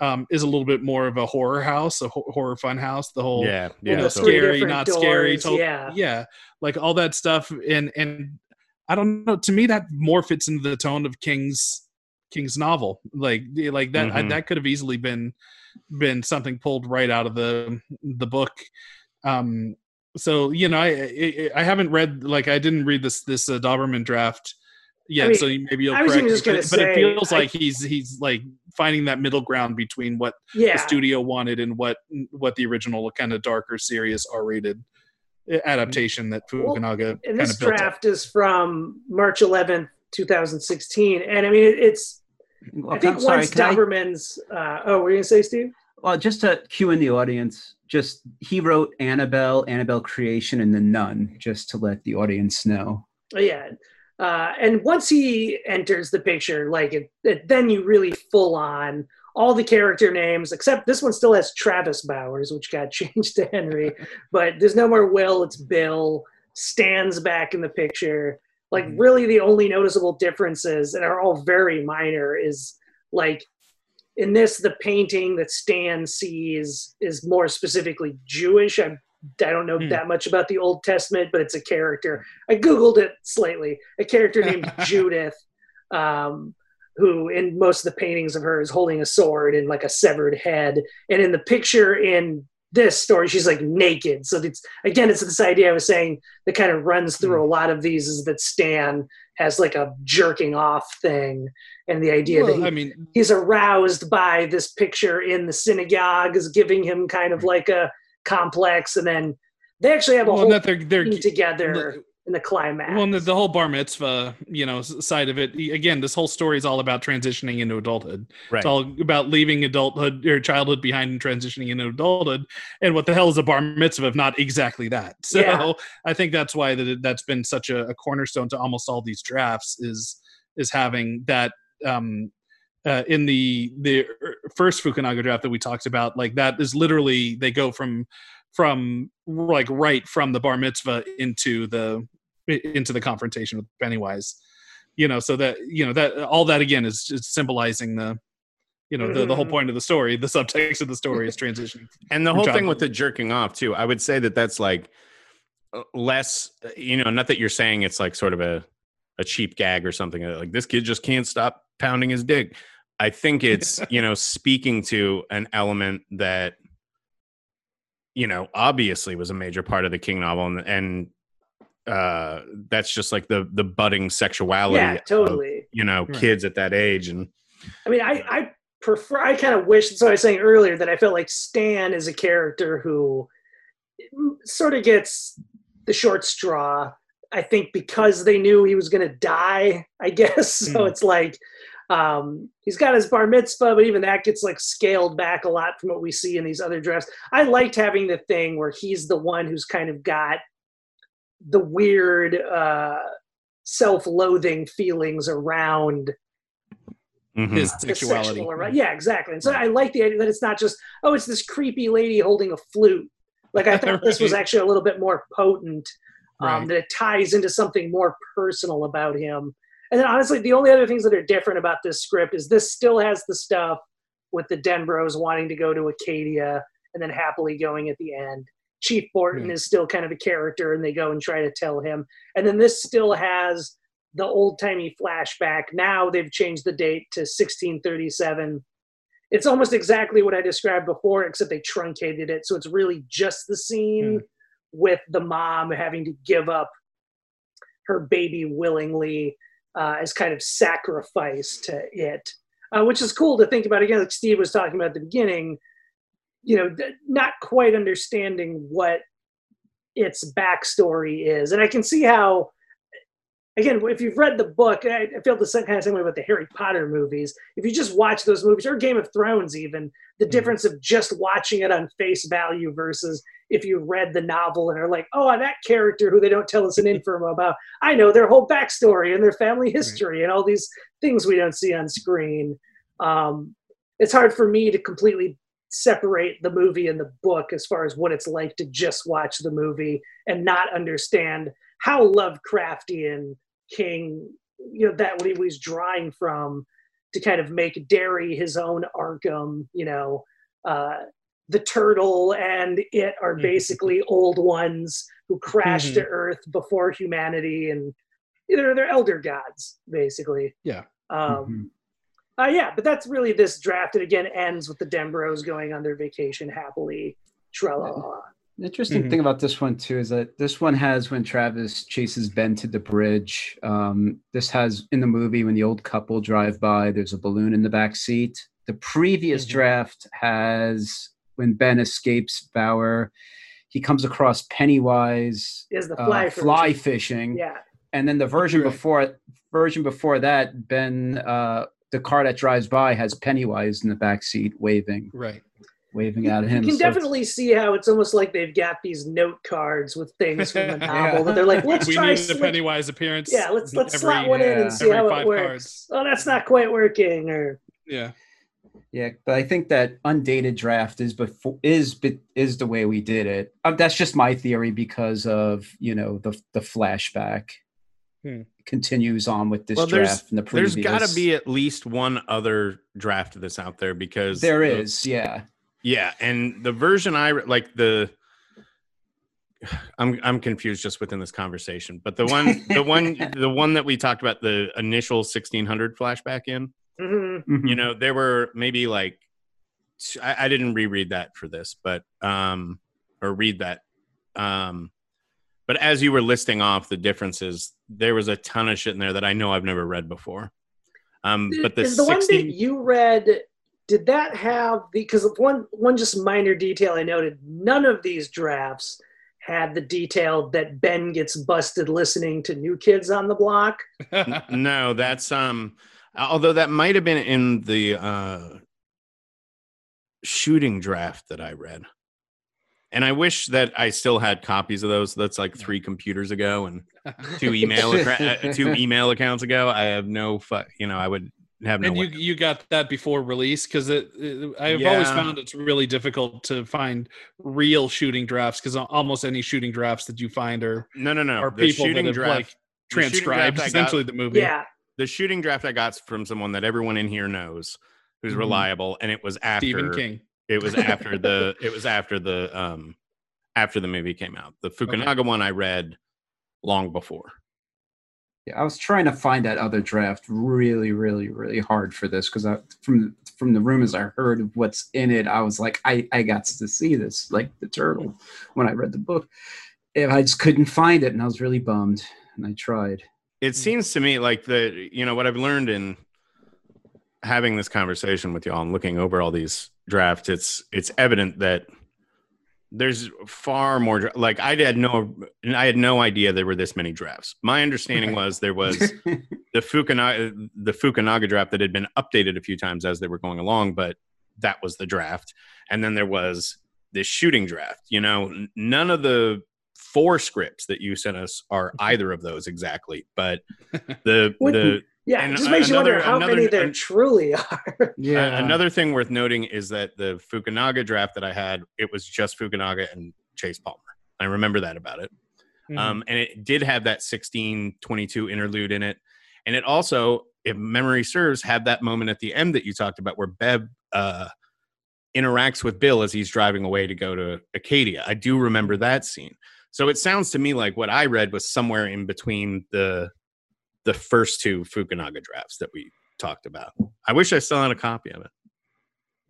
um, is a little bit more of a horror house, a ho- horror fun house. The whole Yeah, you yeah. know, the scary, different not scary, doors, yeah. yeah, like all that stuff. And and I don't know. To me, that more fits into the tone of King's King's novel. Like like that I, Mhm. that could have easily been been something pulled right out of the the book. Um, so you know, I, I I haven't read like I didn't read this this uh, Dauberman draft yet. mean, so maybe you'll I correct even me, just gonna but, but it say, feels I- like he's he's like finding that middle ground between what Yeah. the studio wanted and what what the original kind of darker, serious R-rated adaptation that Well, Fukunaga and this of built up. draft is from March 11th, 2016. And I mean, it, it's, Well, I think I'm sorry, once can I- Dauberman's, uh, oh, were you going to say, Steve? Well, just to cue in the audience, just he wrote Annabelle, Annabelle Creation, and The Nun, just to let the audience know. Oh, yeah. Uh, and once he enters the picture, like it, it, then you really full on all the character names, except this one still has Travis Bowers, which got *laughs* changed to Henry. but there's no more Will, it's Bill. Stan's back in the picture. Like, Mhm. really, the only noticeable differences, and are all very minor, is like in this, the painting that Stan sees is more specifically Jewish. I, I don't know Hmm. that much about the Old Testament, but it's a character. I Googled it slightly. A character named *laughs* Judith, um, who in most of the paintings of her is holding a sword and like a severed head. And in the picture in this story, she's like naked. So it's again, it's this idea I was saying that kind of runs through a lot of these is that Stan has like a jerking off thing, and the idea that he, I mean, he's aroused by this picture in the synagogue is giving him kind of like a complex, and then they actually have a well, whole that they're they're thing together in the climax. well, and the, the whole bar mitzvah, you know, side of it. Again, this whole story is all about transitioning into adulthood. Right. It's all about leaving adulthood or childhood behind and transitioning into adulthood. And what the hell is a bar mitzvah if not exactly that? *laughs* So Yeah. I think that's why that that's been such a, a cornerstone to almost all these drafts is is having that um, uh, in the the first Fukunaga draft that we talked about. Like that is literally they go from from like right from the bar mitzvah into the into the confrontation with Pennywise. You know, so that you know that all that again is just symbolizing the, you know, the, the whole Mhm. point of the story. The subtext of the story is transitioning. *laughs* And the whole thing with the jerking off too, I would say that that's like uh, less, you know, not that you're saying it's like sort of a a cheap gag or something uh, like this kid just can't stop pounding his dick. I think it's *laughs* you know speaking to an element that you know obviously was a major part of the King novel, and, and uh, that's just like the the budding sexuality, Yeah, of, totally. you know, Right. kids at that age, and I mean, I, I prefer, I kind of wish, so I was saying earlier that I felt like Stan is a character who sort of gets the short straw. I think because they knew he was going to die, I guess. *laughs* So Hmm. it's like, um, he's got his bar mitzvah, but even that gets like scaled back a lot from what we see in these other drafts. I liked having the thing where he's the one who's kind of got the weird, uh, self-loathing feelings around Mhm. His sexuality. sexual arousal. Yeah, exactly. And so I like the idea that it's not just oh, it's this creepy lady holding a flute. Like I *laughs* thought this was actually a little bit more potent. Um, Right. That it ties into something more personal about him. And then honestly, the only other things that are different about this script is this still has the stuff with the Denbroughs wanting to go to Acadia and then happily going at the end. Chief Borton Yeah. is still kind of a character, and they go and try to tell him. And then this still has the old timey flashback. Now they've changed the date to 1637. It's almost exactly what I described before, except they truncated it. So it's really just the scene hmm. with the mom having to give up her baby willingly uh, as kind of sacrifice to it, uh, which is cool to think about. Again, like Steve was talking about at the beginning, you know, th- not quite understanding what its backstory is. And I can see how again, if you've read the book, I, I feel the same kind of same way about the Harry Potter movies. If you just watch those movies, or Game of Thrones, even the Mhm. difference of just watching it on face value versus if you read the novel and are like, oh, that character who they don't tell us an *laughs* info about, I know their whole backstory and their family history and all these things we don't see on screen. Um, it's hard for me to completely separate the movie and the book as far as what it's like to just watch the movie and not understand how Lovecraftian King, you know, that what he was drawing from to kind of make Derry his own Arkham, you know, uh, the turtle and it are Mhm. basically old ones who crashed to Earth before humanity, and they're they're elder gods, basically. Yeah. Um, uh, yeah, but that's really this draft. It again ends with the Denbroughs going on their vacation happily. Tralala. The interesting Mhm. thing about this one too is that this one has when Travis chases Ben to the bridge. Um, this has in the movie when the old couple drive by. There's a balloon in the back seat. The previous Mhm. draft has when Ben escapes Bowers. He comes across Pennywise Is the uh, fly fly fishing, Yeah. and then the version Right. before version before that, Ben uh, the car that drives by has Pennywise in the back seat waving Right. Waving at him. You can So it's- definitely see how it's almost like they've got these note cards with things from the *laughs* novel that they're like, let's we try. need the Pennywise appearance. yeah, let's let's every- slot one in and see every how it works. cards. Oh, that's not quite working. Or Yeah. Yeah, but I think that undated draft is before is be- is the way we did it. Um, that's just my theory because of you know the the flashback Hmm. continues on with this Well, there's- draft and the. There's got to be at least one other draft that's out there because there is. the- yeah Yeah, and the version I like the I'm I'm confused just within this conversation, but the one *laughs* the one the one that we talked about the initial 1600 flashback in, Mhm. Mhm. you know, there were maybe like I didn't reread that for this, but um or read that um but as you were listing off the differences, there was a ton of shit in there that I know I've never read before. Um but the, is the one 16 that you read did that have the because one one just minor detail i noted none of these drafts had the detail that ben gets busted listening to new kids on the block *laughs* no, that's um although that might have been in the uh shooting draft that I read. And I wish that I still had copies of those. That's like three computers ago and two email *laughs* accra- uh, two email accounts ago. I have no fu- you know, I would have no and you way. you got that before release because it, it- I've always found it's really difficult to find real shooting drafts because almost any shooting drafts that you find are no, no, no. are the people that have draft. like the shooting transcribed draft I got- essentially the movie. Yeah. the shooting draft I got from someone that everyone in here knows, who's Mhm. reliable, and it was after Stephen King. It was after the *laughs* it was after the um after the movie came out. The Fukunaga one I read long before. Yeah, I was trying to find that other draft really, really, really hard for this because from from the rumors I heard of what's in it, I was like, I I got to see this like the turtle when I read the book, and I just couldn't find it, and I was really bummed. And I tried. It hmm. seems to me like the you know what I've learned in having this conversation with y'all and looking over all these drafts, it's it's evident that there's far more like I had no I had no idea there were this many drafts. My understanding was there was *laughs* the Fukunaga the Fukunaga draft that had been updated a few times as they were going along, but that was the draft. And then there was this shooting draft. You know, none of the four scripts that you sent us are *laughs* either of those exactly, but *laughs* the the Yeah. And it just makes you wonder how another- many there an- truly *laughs* are. yeah, a- another thing worth noting is that the Fukunaga draft that I had, it was just Fukunaga and Chase Palmer. I remember that about it. Mhm. Um, and it did have that 1622 interlude in it. And it also, if memory serves, had that moment at the end that you talked about where Bev uh, interacts with Bill as he's driving away to go to Acadia. I do remember that scene. So it sounds to me like what I read was somewhere in between the the first two Fukunaga drafts that we talked about. I wish I still had a copy of it.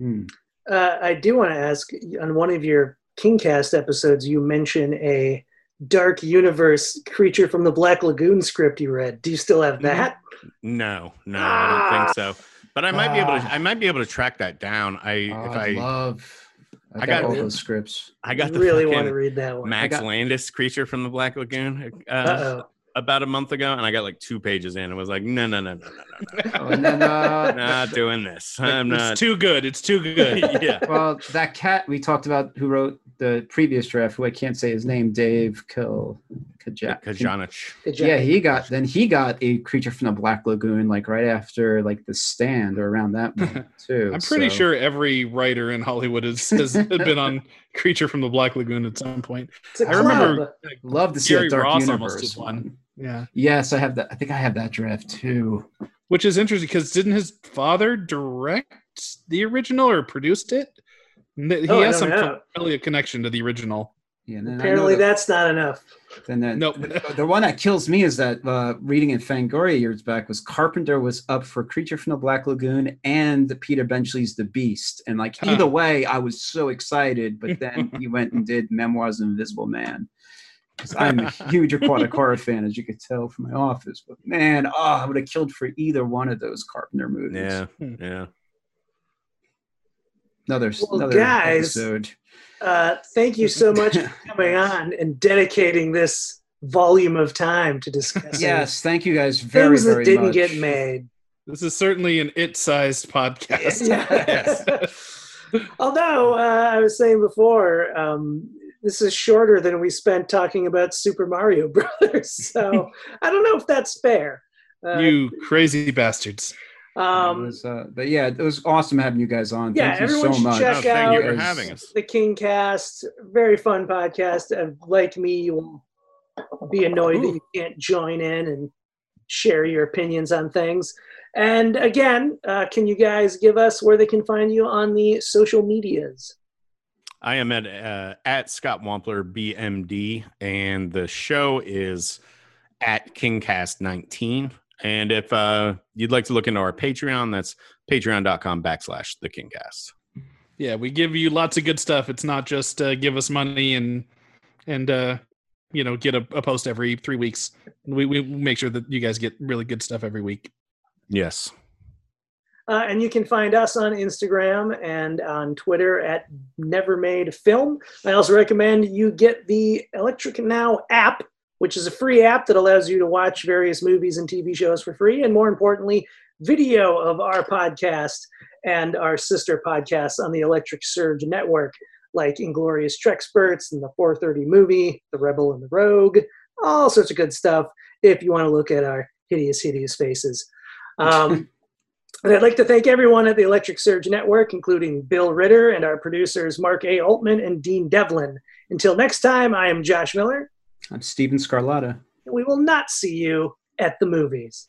Hmm. Uh, I do want to ask on one of your Kingcast episodes, you mention a Dark Universe creature from the Black Lagoon script you read. Do you still have that? No, no, I don't Ah. think so. But I might be able to. Ah. I might be able to track that down. I Oh, if I I love. I, I got, got- all those scripts. I got the really fucking want to read that one. Max got- Landis creature from the Black Lagoon uh, Uh-oh. About a month ago, and I got like two pages in and was like, no, no, no, no, no, no, Oh, and then uh, no, not doing this. I'm it's not. too good. It's too good. *laughs* yeah, well, that cat we talked about who wrote the previous draft, who I can't say his name, Dave Kil Kajak. Kajganich. Yeah, he got then he got a creature from the Black Lagoon like right after like the stand or around that *laughs* moment too. I'm pretty so- sure every writer in Hollywood has, *laughs* has been on Creature from the Black Lagoon at some point. It's a I remember club. Love to see Gary a Dark Ross Universe did one. One. Yeah, Yes, I have that. I think I have that draft too. which is interesting because didn't his father direct the original or produced it? He Oh, I has don't some know. really a connection to the original. Yeah, and then I know Apparently, that- that's not enough. Then that, Nope. the, the one that kills me is that uh, reading in Fangoria years back was Carpenter was up for Creature from the Black Lagoon and Peter Benchley's The Beast, and like Huh. either way, I was so excited. But then *laughs* he went and did Memoirs of Invisible Man. 'Cause I'm a huge aquatic horror fan, as you could tell from my office. But man, oh, I would have killed for either one of those Carpenter movies. Yeah, yeah. Another, Well, another guys, episode. Uh, thank you so much for *laughs* coming on and dedicating this volume of time to discuss Yes, thank you guys very, things very that didn't much. get made. This is certainly an it-sized podcast. *laughs* Yeah. *laughs* Although uh, I was saying before, um, this is shorter than we spent talking about Super Mario *laughs* Brothers. So *laughs* I don't know if that's fair. Uh, you crazy bastards. Um, was, uh, but yeah, it was awesome having you guys on. Yeah, Thank you everyone so should much. check No, thank you out- for having us. the King Cast, very fun podcast. And like me, you will be annoyed that you can't join in and share your opinions on things. And again, uh, can you guys give us where they can find you on the social medias? I am at uh, at Scott Wampler BMD, and the show is at KingCast19. And if uh, you'd like to look into our Patreon, that's patreon.com backslash the KingCast. Yeah, we give you lots of good stuff. It's not just uh, give us money and and uh, you know get a, a post every three weeks. We we make sure that you guys get really good stuff every week. Yes. Uh, and you can find us on Instagram and on Twitter at Nevermade Film. I also recommend you get the Electric Now app, which is a free app that allows you to watch various movies and TV shows for free, and more importantly, video of our podcast and our sister podcasts on the Electric Surge network, like Inglorious Treksperts and the 430 movie, The Rebel and the Rogue, all sorts of good stuff if you want to look at our hideous, hideous faces. Um, *laughs* And I'd like to thank everyone at the Electric Surge Network, including Bill Ritter and our producers Mark A. Altman and Dean Devlin. Until next time, I am Josh Miller, I'm Steven Scarlatta. and we will not see you at the movies.